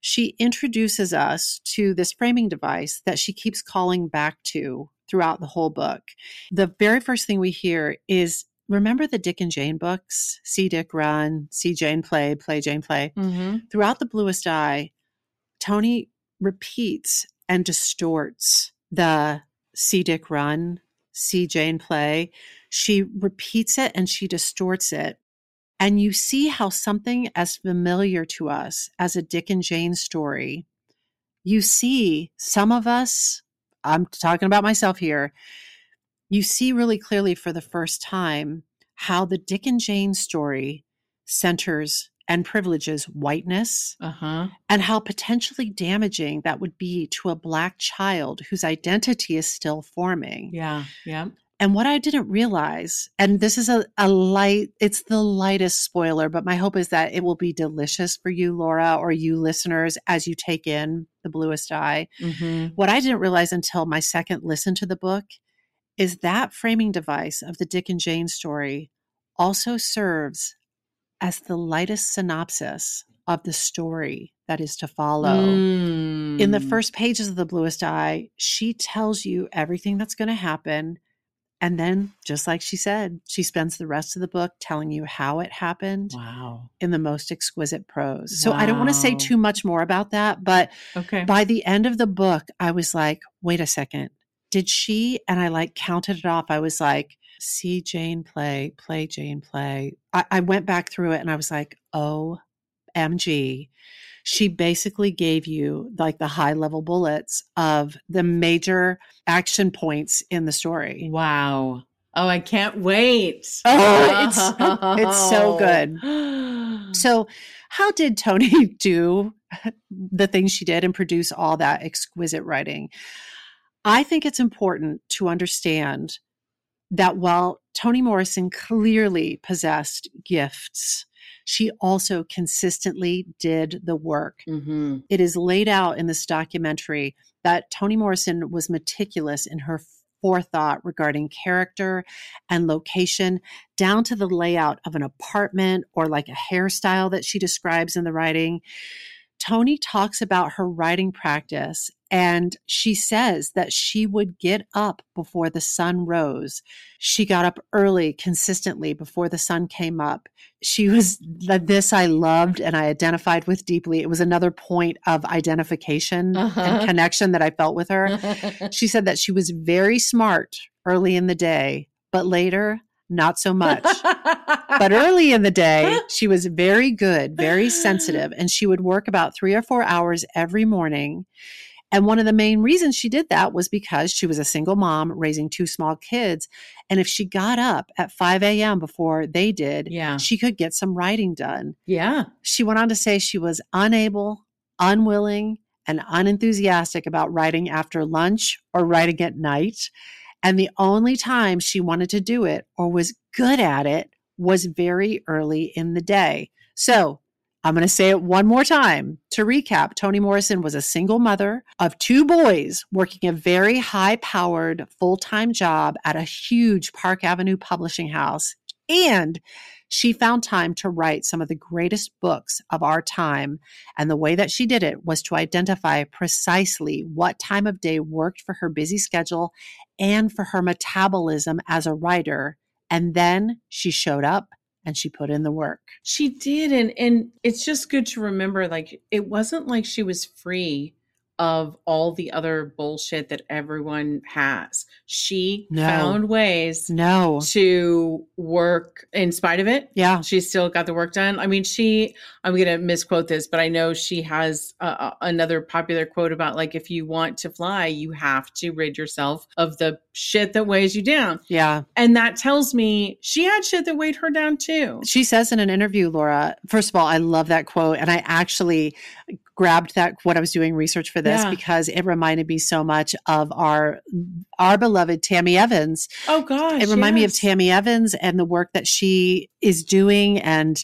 she introduces us to this framing device that she keeps calling back to throughout the whole book. The very first thing we hear is remember the Dick and Jane books? See Dick run, see Jane play, play Jane play. hmm Throughout the bluest eye, Toni repeats and distorts the see Dick run, see Jane play. She repeats it and she distorts it. And you see how something as familiar to us as a Dick and Jane story, you see some of us, I'm talking about myself here, you see really clearly for the first time how the Dick and Jane story centers and privileges whiteness Uh huh. and how potentially damaging that would be to a black child whose identity is still forming. Yeah. Yeah. And what I didn't realize, and this is a, a light, it's the lightest spoiler, but my hope is that it will be delicious for you, Laura, or you listeners as you take in The Bluest Eye. hmm What I didn't realize until my second listen to the book is that framing device of the Dick and Jane story also serves as the lightest synopsis of the story that is to follow. In the Mm. first pages of The Bluest Eye, she tells you everything that's going to happen. And then, just like she said, she spends the rest of the book telling you how it happened Wow. in the most exquisite prose. So I don't want to say too much more about that, but Okay. by the end of the book, I was like, wait a second. Did she? And I like counted it off. I was like, see Jane play, play Jane play. I, I went back through it and I was like, oh mg She basically gave you like the high level bullets of the major action points in the story. Wow. Oh, I can't wait. Oh, it's- it's so good. So, how did Toni do the things she did and produce all that exquisite writing? I think it's important to understand that while Toni Morrison clearly possessed gifts, she also consistently did the work. hmm It is laid out in this documentary that Toni Morrison was meticulous in her forethought regarding character and location, down to the layout of an apartment or like a hairstyle that she describes in the writing. Toni talks about her writing practice and she says that she would get up before the sun rose. She got up early consistently before the sun came up. She was this I loved and I identified with deeply. It was another point of identification Uh-huh. and connection that I felt with her. She said that she was very smart early in the day, but later, not so much. But early in the day, she was very good, very sensitive, and she would work about three or four hours every morning. And one of the main reasons she did that was because she was a single mom raising two small kids. And if she got up at 5 a.m. before they did, yeah. she could get some writing done. Yeah. She went on to say she was unable, unwilling, and unenthusiastic about writing after lunch or writing at night. And the only time she wanted to do it or was good at it was very early in the day. So, I'm going to say it one more time. To recap, Toni Morrison was a single mother of two boys working a very high powered full time job at a huge Park Avenue publishing house. And she found time to write some of the greatest books of our time. And the way that she did it was to identify precisely what time of day worked for her busy schedule and for her metabolism as a writer. And then she showed up and she put in the work. She did and and it's just good to remember like it wasn't like she was free of all the other bullshit that everyone has. She No. found ways No. to work in spite of it. Yeah. She still got the work done. I mean, she, I'm going to misquote this, but I know she has uh, another popular quote about like, if you want to fly, you have to rid yourself of the shit that weighs you down. Yeah. And that tells me she had shit that weighed her down too. She says in an interview, Laura, first of all, I love that quote. And I actually grabbed that when I was doing research for this Yeah. because it reminded me so much of our our beloved Tammy Evans. Oh gosh. It reminded me of. Tammy Evans and the work that she is doing. And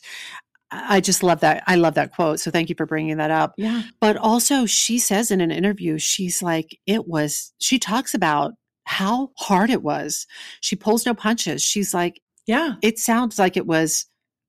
I just love that. I love that quote. So thank you for bringing that up. Yeah. But also, she says in an interview, she's like, it was, she talks about how hard it was. She pulls no punches. She's like, Yeah. it sounds like it was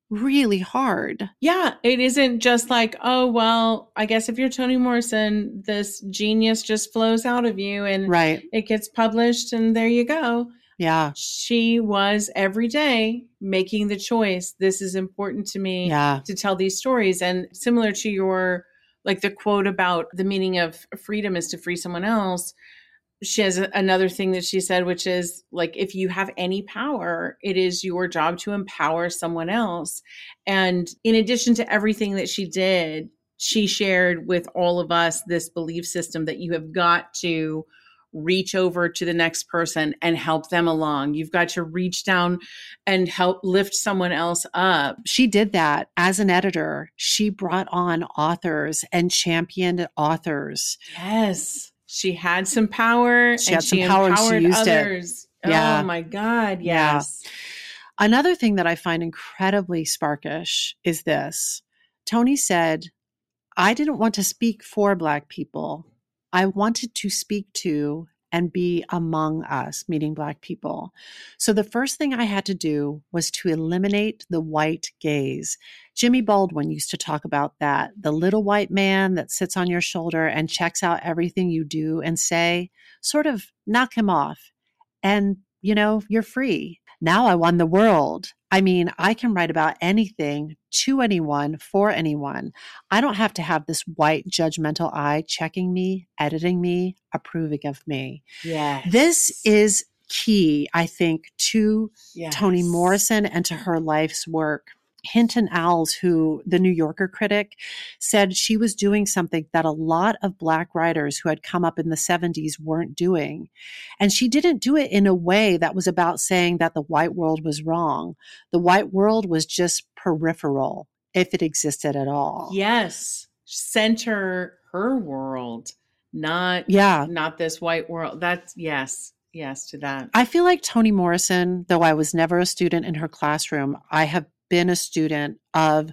really hard. Yeah. It isn't just like, oh, well, I guess if you're Toni Morrison, this genius just flows out of you and Right. it gets published and there you go. Yeah. she was every day making the choice this is important to me Yeah. to tell these stories and similar to your like the quote about the meaning of freedom is to free someone else she has another thing that she said which is like if you have any power it is your job to empower someone else and in addition to everything that she did she shared with all of us this belief system that you have got to reach over to the next person and help them along. You've got to reach down and help lift someone else up. She did that as an editor. She brought on authors and championed authors. Yes. She had some power She and had some she power and she empowered used it. others. Yeah. Oh my God. Yeah. Yes. Another thing that I find incredibly sparkish is this Toni said, I didn't want to speak for Black people. I wanted to speak to and be among us, meaning Black people. So the first thing I had to do was to eliminate the white gaze. Jimmy Baldwin used to talk about that the little white man that sits on your shoulder and checks out everything you do and say, sort of knock him off. And, you know, you're free. Now I won the world. I mean, I can write about anything to anyone, for anyone. I don't have to have this white judgmental eye checking me, editing me, approving of me. Yeah. This is key, I think, to Yes. Toni Morrison and to her life's work. Hilton Als, who the New Yorker critic said she was doing something that a lot of Black writers who had come up in the 70s weren't doing. And she didn't do it in a way that was about saying that the white world was wrong. The white world was just peripheral, if it existed at all. Yes. Center her world, not Yeah. not this white world. That's yes. Yes to that. I feel like Toni Morrison, though I was never a student in her classroom, I have been a student of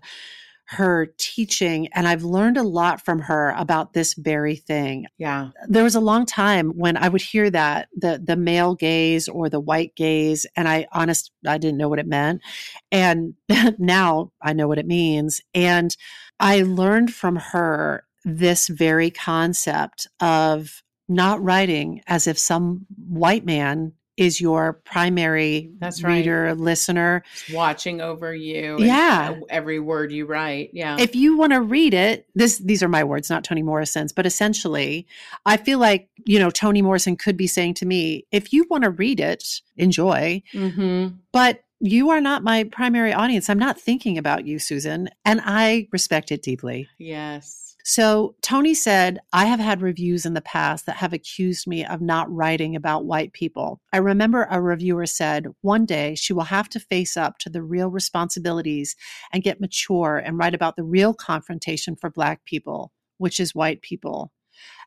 her teaching and I've learned a lot from her about this very thing. Yeah. There was a long time when I would hear that the the male gaze or the white gaze and I honest I didn't know what it meant and now I know what it means and I learned from her this very concept of not writing as if some white man is your primary That's right. reader, listener. Watching over you. Yeah. Every word you write. Yeah. If you want to read it, this these are my words, not Toni Morrison's, but essentially, I feel like, you know, Toni Morrison could be saying to me, if you want to read it, enjoy, mm-hmm. but you are not my primary audience. I'm not thinking about you, Susan, and I respect it deeply. Yes. So Toni said, I have had reviews in the past that have accused me of not writing about white people. I remember a reviewer said, one day she will have to face up to the real responsibilities and get mature and write about the real confrontation for black people, which is white people.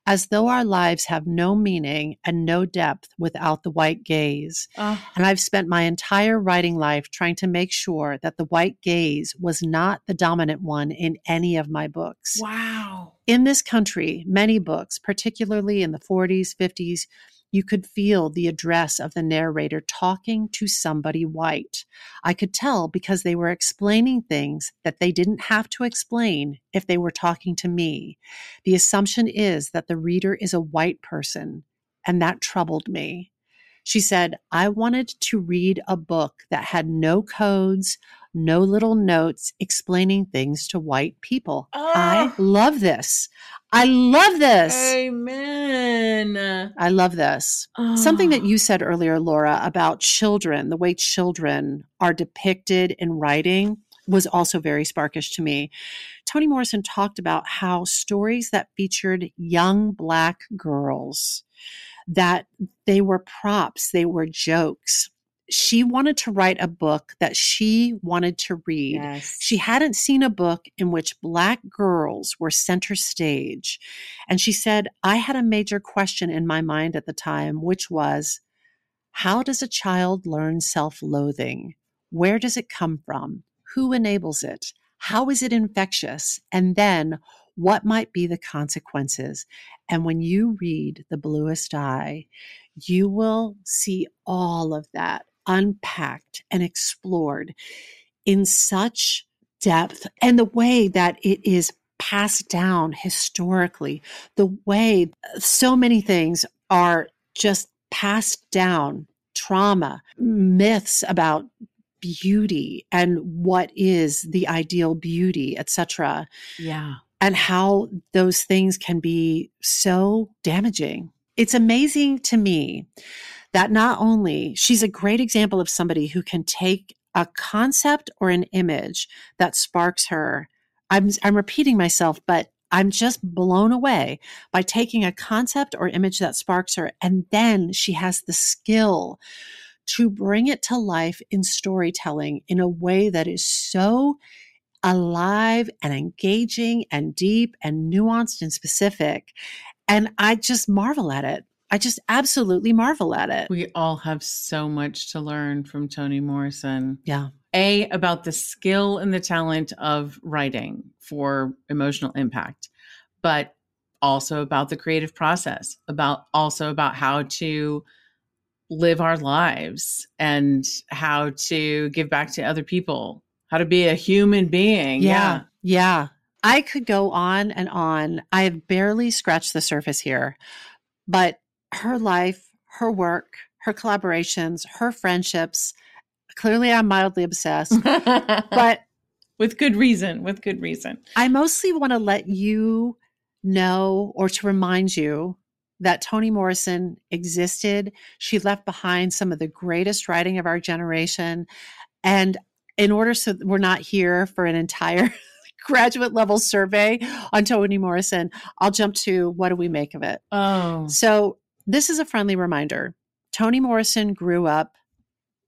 As though our lives have no meaning and no depth without the white gaze. Oh, And I've spent my entire writing life trying to make sure that the white gaze was not the dominant one in any of my books. wow. In this country, many books, particularly in the 40s, 50s, you could feel the address of the narrator talking to somebody white. I could tell because they were explaining things that they didn't have to explain if they were talking to me. The assumption is that the reader is a white person, and that troubled me. She said, I wanted to read a book that had no codes, no little notes explaining things to white people. I Ah. love this. I love this. Amen. I love this. Something that Oh. you said earlier, Laura, about children, the way children are depicted in writing was also very sparkish to me. Toni Morrison talked about how stories that featured young black girls that they were props, they were jokes. She wanted to write a book that she wanted to read. Yes. She hadn't seen a book in which Black girls were center stage. And she said, I had a major question in my mind at the time, which was how does a child learn self loathing? Where does it come from? Who enables it? How is it infectious? And then what might be the consequences? And when you read The Bluest Eye, you will see all of that unpacked and explored in such depth and the way that it is passed down historically, the way so many things are just passed down trauma, myths about beauty and what is the ideal beauty, etc yeah. And how those things can be so damaging. It's amazing to me that not only she's a great example of somebody who can take a concept or an image that sparks her. I'm I'm repeating myself, but I'm just blown away by taking a concept or image that sparks her and then she has the skill to bring it to life in storytelling in a way that is so alive and engaging and deep and nuanced and specific. And I just marvel at it. I just absolutely marvel at it. We all have so much to learn from Toni Morrison. Yeah. A, about the skill and the talent of writing for emotional impact, but also about the creative process, about also about how to live our lives and how to give back to other people, how to be a human being. Yeah. Yeah. I could go on and on. I have barely scratched the surface here, but her life, her work, her collaborations, her friendships. Clearly, I'm mildly obsessed, but but with good reason, with good reason. I mostly want to let you know or to remind you that Toni Morrison existed. She left behind some of the greatest writing of our generation. And in order so we're not here for an entire graduate level survey on Toni Morrison, I'll jump to what do we make of it? Oh, So, this is a friendly reminder. Toni Morrison grew up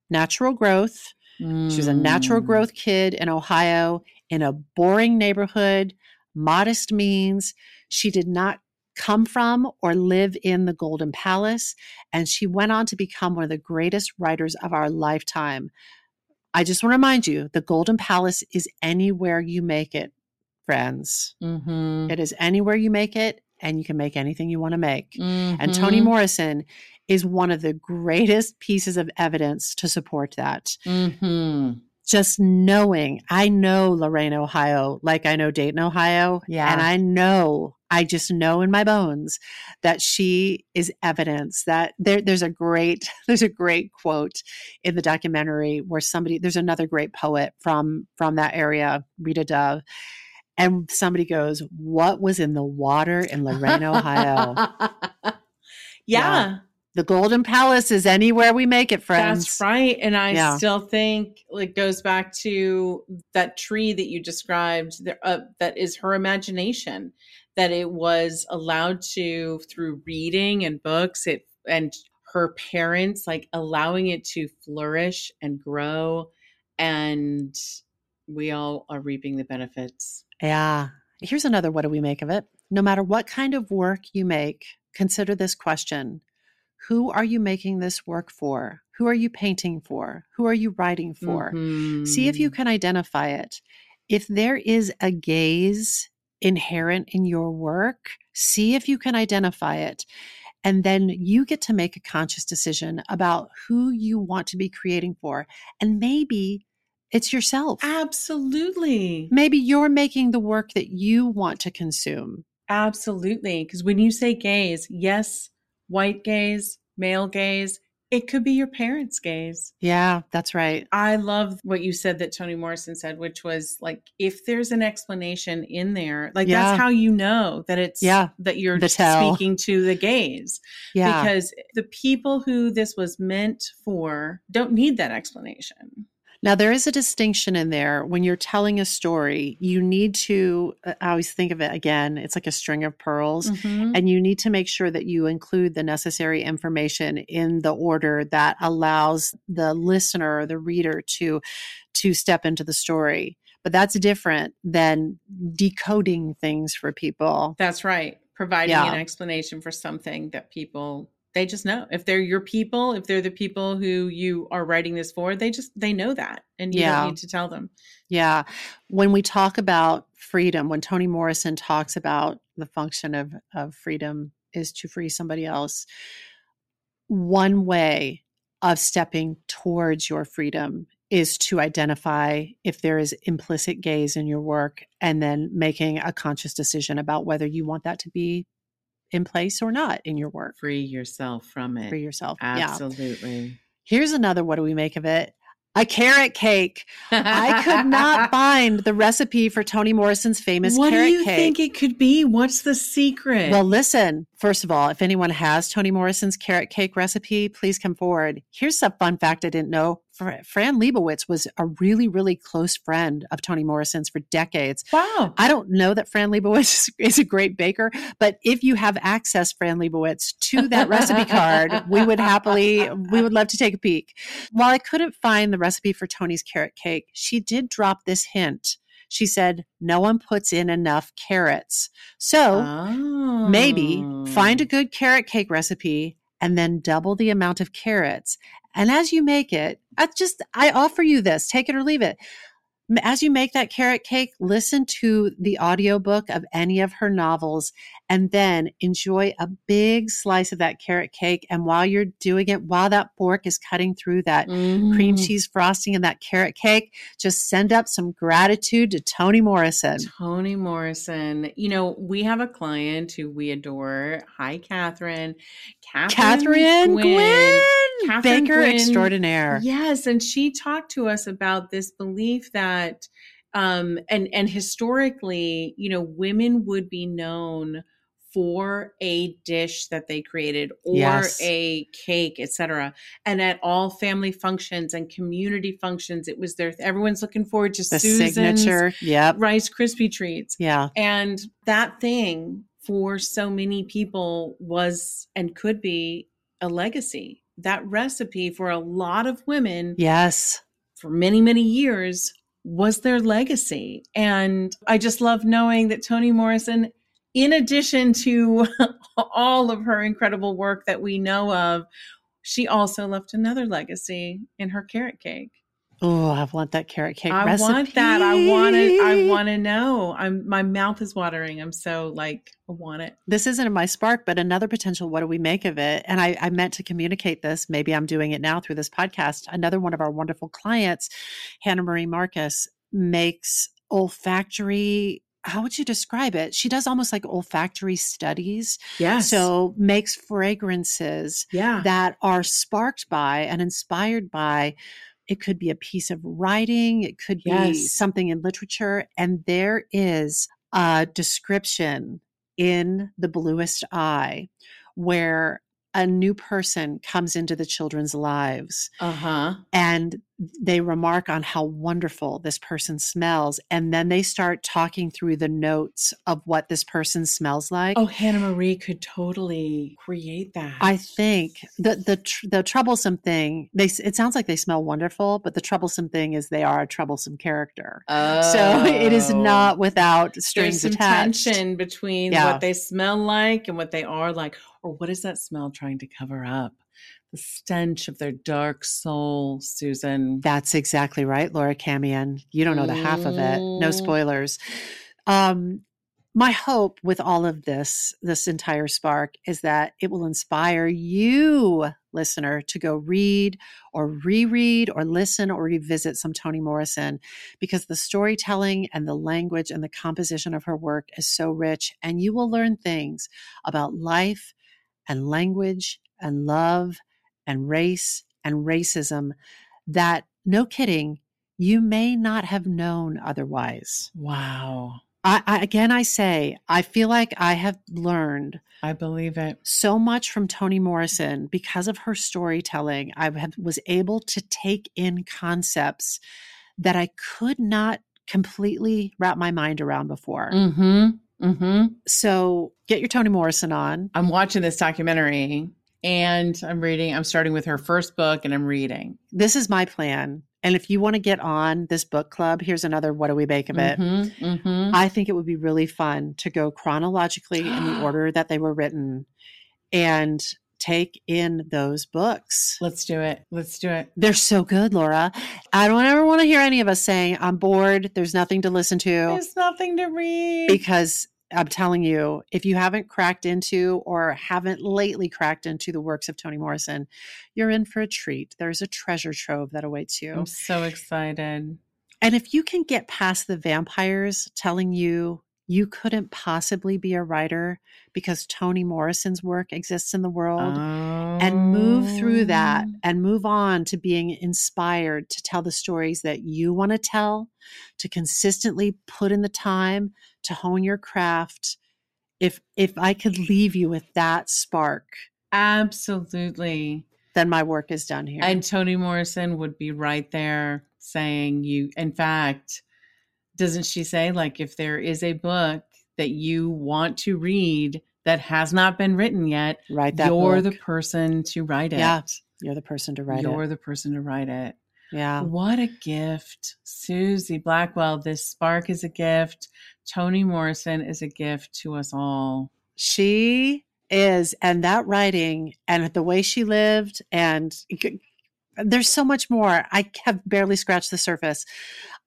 natural growth. She was a natural Mm. growth kid in Ohio in a boring neighborhood, modest means. She did not come from or live in the Golden Palace, and she went on to become one of the greatest writers of our lifetime. I just want to remind you the Golden Palace is anywhere you make it, friends. Mhm. It is anywhere you make it, and you can make anything you want to make. And Toni Mhm. Morrison is one of the greatest pieces of evidence to support that Mhm. just knowing I know Lorain, Ohio, like I know Dayton, Ohio. Yeah. And I know, I just know in my bones that she is evidence that there, there's a great, there's a great quote in the documentary where somebody, there's another great poet from, from that area, Rita Dove. And somebody goes, what was in the water in Lorain, Ohio? yeah. the Golden Palace is anywhere we make it, friends. That's right. And I Yeah. still think it goes back to that tree that you described uh, that is her imagination, that it was allowed to, through reading and books, it and her parents, like allowing it to flourish and grow. And we all are reaping the benefits. Yeah. Here's another what do we make of it? no matter what kind of work you make, consider this question Who are you making this work for? Who are you painting for? Who are you writing for? See if you Mhm. can identify it. If there is a gaze inherent in your work, see if you can identify it. And then you get to make a conscious decision about who you want to be creating for. And maybe it's yourself. Absolutely. Maybe you're making the work that you want to consume. Absolutely. Because when you say gaze, yes, white gaze, male gaze, it could be your parents' gaze. Yeah, that's right. I love what you said that Toni Morrison said, which was like, if there's an explanation in there, like Yeah. that's how you know that it's Yeah, that you're speaking to the gaze. Yeah. Because the people who this was meant for don't need that explanation. Now, there is a distinction in there. When you're telling a story, you need to, uh, I always think of it again, it's like a string of pearls. Mhm. And you need to make sure that you include the necessary information in the order that allows the listener or the reader to to step into the story. But that's different than decoding things for people. That's right. Providing Yeah. an explanation for something that people they just know. If they're your people, if they're the people who you are writing this for, they just they know that and you Yeah. don't need to tell them. Yeah. When we talk about freedom, when Toni Morrison talks about the function of, of freedom is to free somebody else, one way of stepping towards your freedom is to identify if there is implicit gaze in your work and then making a conscious decision about whether you want that to be in place or not in your work Free yourself from it. Free yourself. Yeah. Absolutely. Here's another what do we make of it? A carrot cake. I could not find the recipe for Toni Morrison's famous what carrot cake. What do you cake. think it could be? What's the secret? well, listen, first of all, if anyone has Toni Morrison's carrot cake recipe, please come forward. Here's a fun fact I didn't know. Fran Lebowitz was a really, really close friend of Toni Morrison's for decades. wow. I don't know that Fran Lebowitz is a great baker, but if you have access, Fran Lebowitz, to that recipe card, we would happily, we would love to take a peek. While I couldn't find the recipe for Toni's carrot cake, she did drop this hint. She said, No one puts in enough carrots. So oh. maybe find a oh. good carrot cake recipe and then double the amount of carrots. And as you make it, I just I offer you this, take it or leave it. As you make that carrot cake, listen to the audiobook of any of her novels and then enjoy a big slice of that carrot cake. And while you're doing it, while that fork is cutting through that cream Mm. cheese frosting and that carrot cake, just send up some gratitude to Toni Morrison. Toni Morrison. You know, we have a client who we adore. Hi, Catherine. Catherine Gwynn, Catherine baker Gwynn. extraordinaire. Yes, and she talked to us about this belief that um and and historically, you know, women would be known for a dish that they created or Yes. a cake, etc. And at all family functions and community functions, it was there. Everyone's looking forward to The Susan's signature. Yep. Rice Krispie treats. Yeah. And that thing for so many people was and could be a legacy. That recipe for a lot of women Yes. for many, many years was their legacy. And I just love knowing that Toni Morrison, in addition to all of her incredible work that we know of, she also left another legacy in her carrot cake. Oh, I want that carrot cake I recipe. want that. I want it. I want to know. I'm my mouth is watering. I'm so like I want it. This isn't in my spark, but another potential. What do we make of it? And I, I meant to communicate this. Maybe I'm doing it now through this podcast. Another one of our wonderful clients, Hannah Marie Marcus, makes olfactory. How would you describe it? She does almost like olfactory studies. Yes. So makes fragrances yeah. that are sparked by and inspired by it could be a piece of writing it could be Yes. something in literature and there is a description in the bluest eye where a new person comes into the children's lives uh huh. and they remark on how wonderful this person smells and then they start talking through the notes of what this person smells like Oh, Hannah Marie could totally create that. i think the the tr- the troublesome thing they it sounds like they smell wonderful but the troublesome thing is they are a troublesome character Oh. so it is Oh. not without There's strings some attached tension between Yeah. what they smell like and what they are like, or what is that smell trying to cover up? The stench of their dark soul, Susan. That's exactly right, Laura Camien. You don't know the half of it. No Mm. spoilers. Um, my hope with all of this, this entire spark, is that it will inspire you, listener, to go read or reread or listen or revisit some Toni Morrison because the storytelling and the language and the composition of her work is so rich. And you will learn things about life and language and love and race and racism that, no kidding, you may not have known otherwise. Wow. I, I again, I say, I feel like I have learned I believe it. so much from Toni Morrison because of her storytelling. I have, was able to take in concepts that I could not completely wrap my mind around before. Mm-hmm. Mm-hmm. So get your Toni Morrison on. I'm watching this documentary and I'm reading. I'm starting with her first book and I'm reading. This is my plan. And if you want to get on this book club, here's another what do we make of it? Mhm, mhm. I think it would be really fun to go chronologically in the order that they were written and take in those books. Let's do it. Let's do it. They're so good, Laura. I don't ever want to hear any of us saying, I'm bored, there's nothing to listen to. There's nothing to read. Because I'm telling you, if you haven't cracked into or haven't lately cracked into the works of Toni Morrison, you're in for a treat. There's a treasure trove that awaits you. I'm so excited. And if you can get past the vampires telling you you couldn't possibly be a writer because Toni Morrison's work exists in the world, and move through that Oh. and move on to being inspired to tell the stories that you want to tell, to consistently put in the time to hone your craft. If if I could leave you with that spark, Absolutely. then my work is done here. And Toni Morrison would be right there saying you in fact doesn't she say like if there is a book that you want to read that has not been written yet, Write that you're book. the person to write it. Yeah, You're the person to write you're it. the person to write it. Yeah. What a gift. Susie Blackwell, this spark is a gift. Toni Morrison is a gift to us all. She is, and that writing and the way she lived, and there's so much more. I have barely scratched the surface.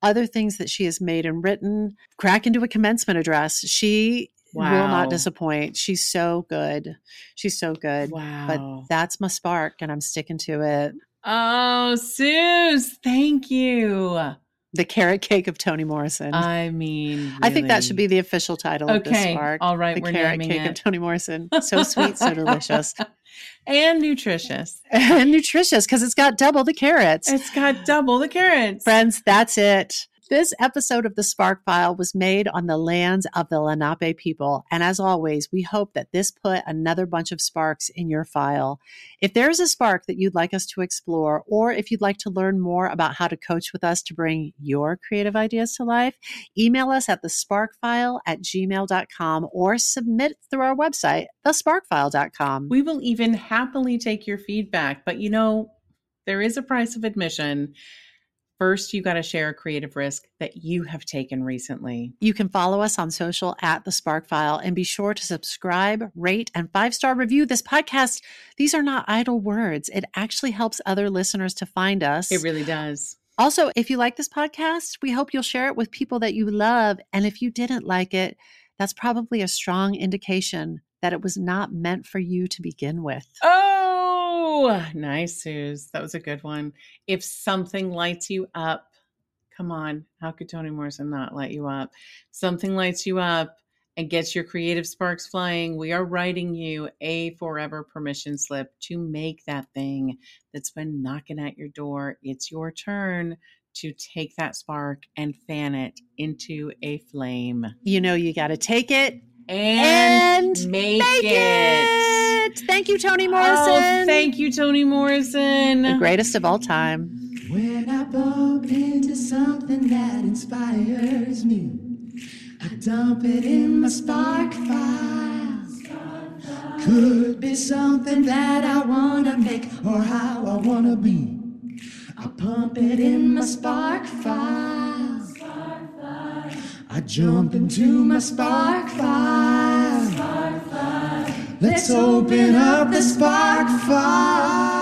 Other things that she has made and written, crack into a commencement address. She will not disappoint. She's so good. She's so good. Wow. But that's my spark, and I'm sticking to it. oh, Suze, thank you. The carrot cake of Toni Morrison. I mean, I think that should be the official title of this okay. spark. All right, the we're carrot naming cake of it. Toni Morrison. So sweet, so delicious. and nutritious. and nutritious because it's got double the carrots. It's got double the carrots. Friends, that's it. This episode of the Spark File was made on the lands of the Lenape people. And as always, we hope that this put another bunch of sparks in your file. If there is a spark that you'd like us to explore, or if you'd like to learn more about how to coach with us to bring your creative ideas to life, email us at the sparkfile at gmail.com or submit through our website, thesparkfile.com. We will even happily take your feedback, but you know, there is a price of admission. First, you got to share a creative risk that you have taken recently. You can follow us on social at the Spark File and be sure to subscribe, rate, and five star review this podcast. These are not idle words. It actually helps other listeners to find us. It really does. also, if you like this podcast, we hope you'll share it with people that you love. And if you didn't like it, that's probably a strong indication that it was not meant for you to begin with. Oh, nice, Suze. That was a good one. If something lights you up, come on. How could Toni Morrison not light you up? Something lights you up and gets your creative sparks flying. We are writing you a forever permission slip to make that thing that's been knocking at your door. It's your turn to take that spark and fan it into a flame You know, you got to take it and, And make, make it. it. Thank you, Toni oh, Morrison. Oh, thank you, Toni Morrison. The greatest of all time. When I bump into something that inspires me, I dump it in my spark file. Could be something that I wanna make or how I wanna be. I pump it in my spark file. I jump into my spark file. Let's open up the spark file.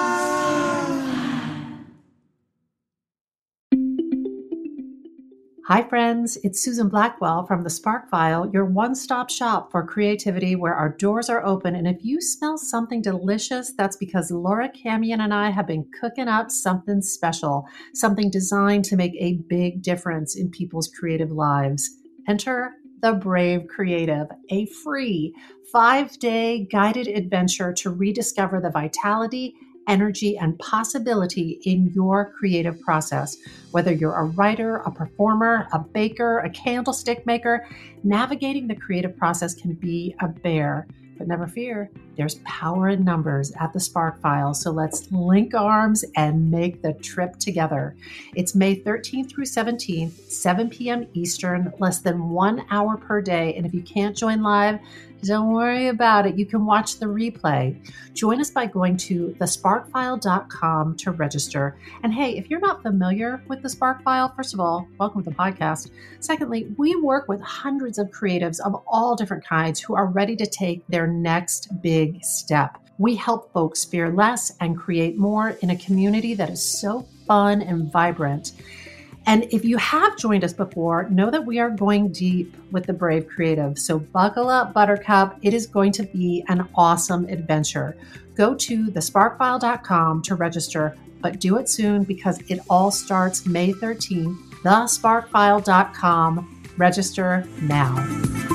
Hi, friends. It's Susan Blackwell from the Spark File, your one stop shop for creativity where our doors are open. And if you smell something delicious, that's because Laura Camien and I have been cooking up something special, something designed to make a big difference in people's creative lives. Enter the Brave Creative, a free five day guided adventure to rediscover the vitality energy, and possibility in your creative process. Whether you're a writer, a performer, a baker, a candlestick maker, navigating the creative process can be a bear. But never fear, there's power in numbers at the Spark File. So let's link arms and make the trip together. It's May 13th through 17th, 7 p.m. Eastern, less than one hour per day. And if you can't join live, don't worry about it. You can watch the replay. Join us by going to thesparkfile.com to register. And hey, if you're not familiar with the Spark File, first of all, welcome to the podcast. Secondly, we work with hundreds of creatives of all different kinds who are ready to take their next big step. We help folks fear less and create more in a community that is so fun and vibrant. And if you have joined us before, know that we are going deep with the Brave Creative. So buckle up, Buttercup. It is going to be an awesome adventure. Go to thesparkfile.com to register, but do it soon because it all starts May 13th. Thesparkfile.com. Register now.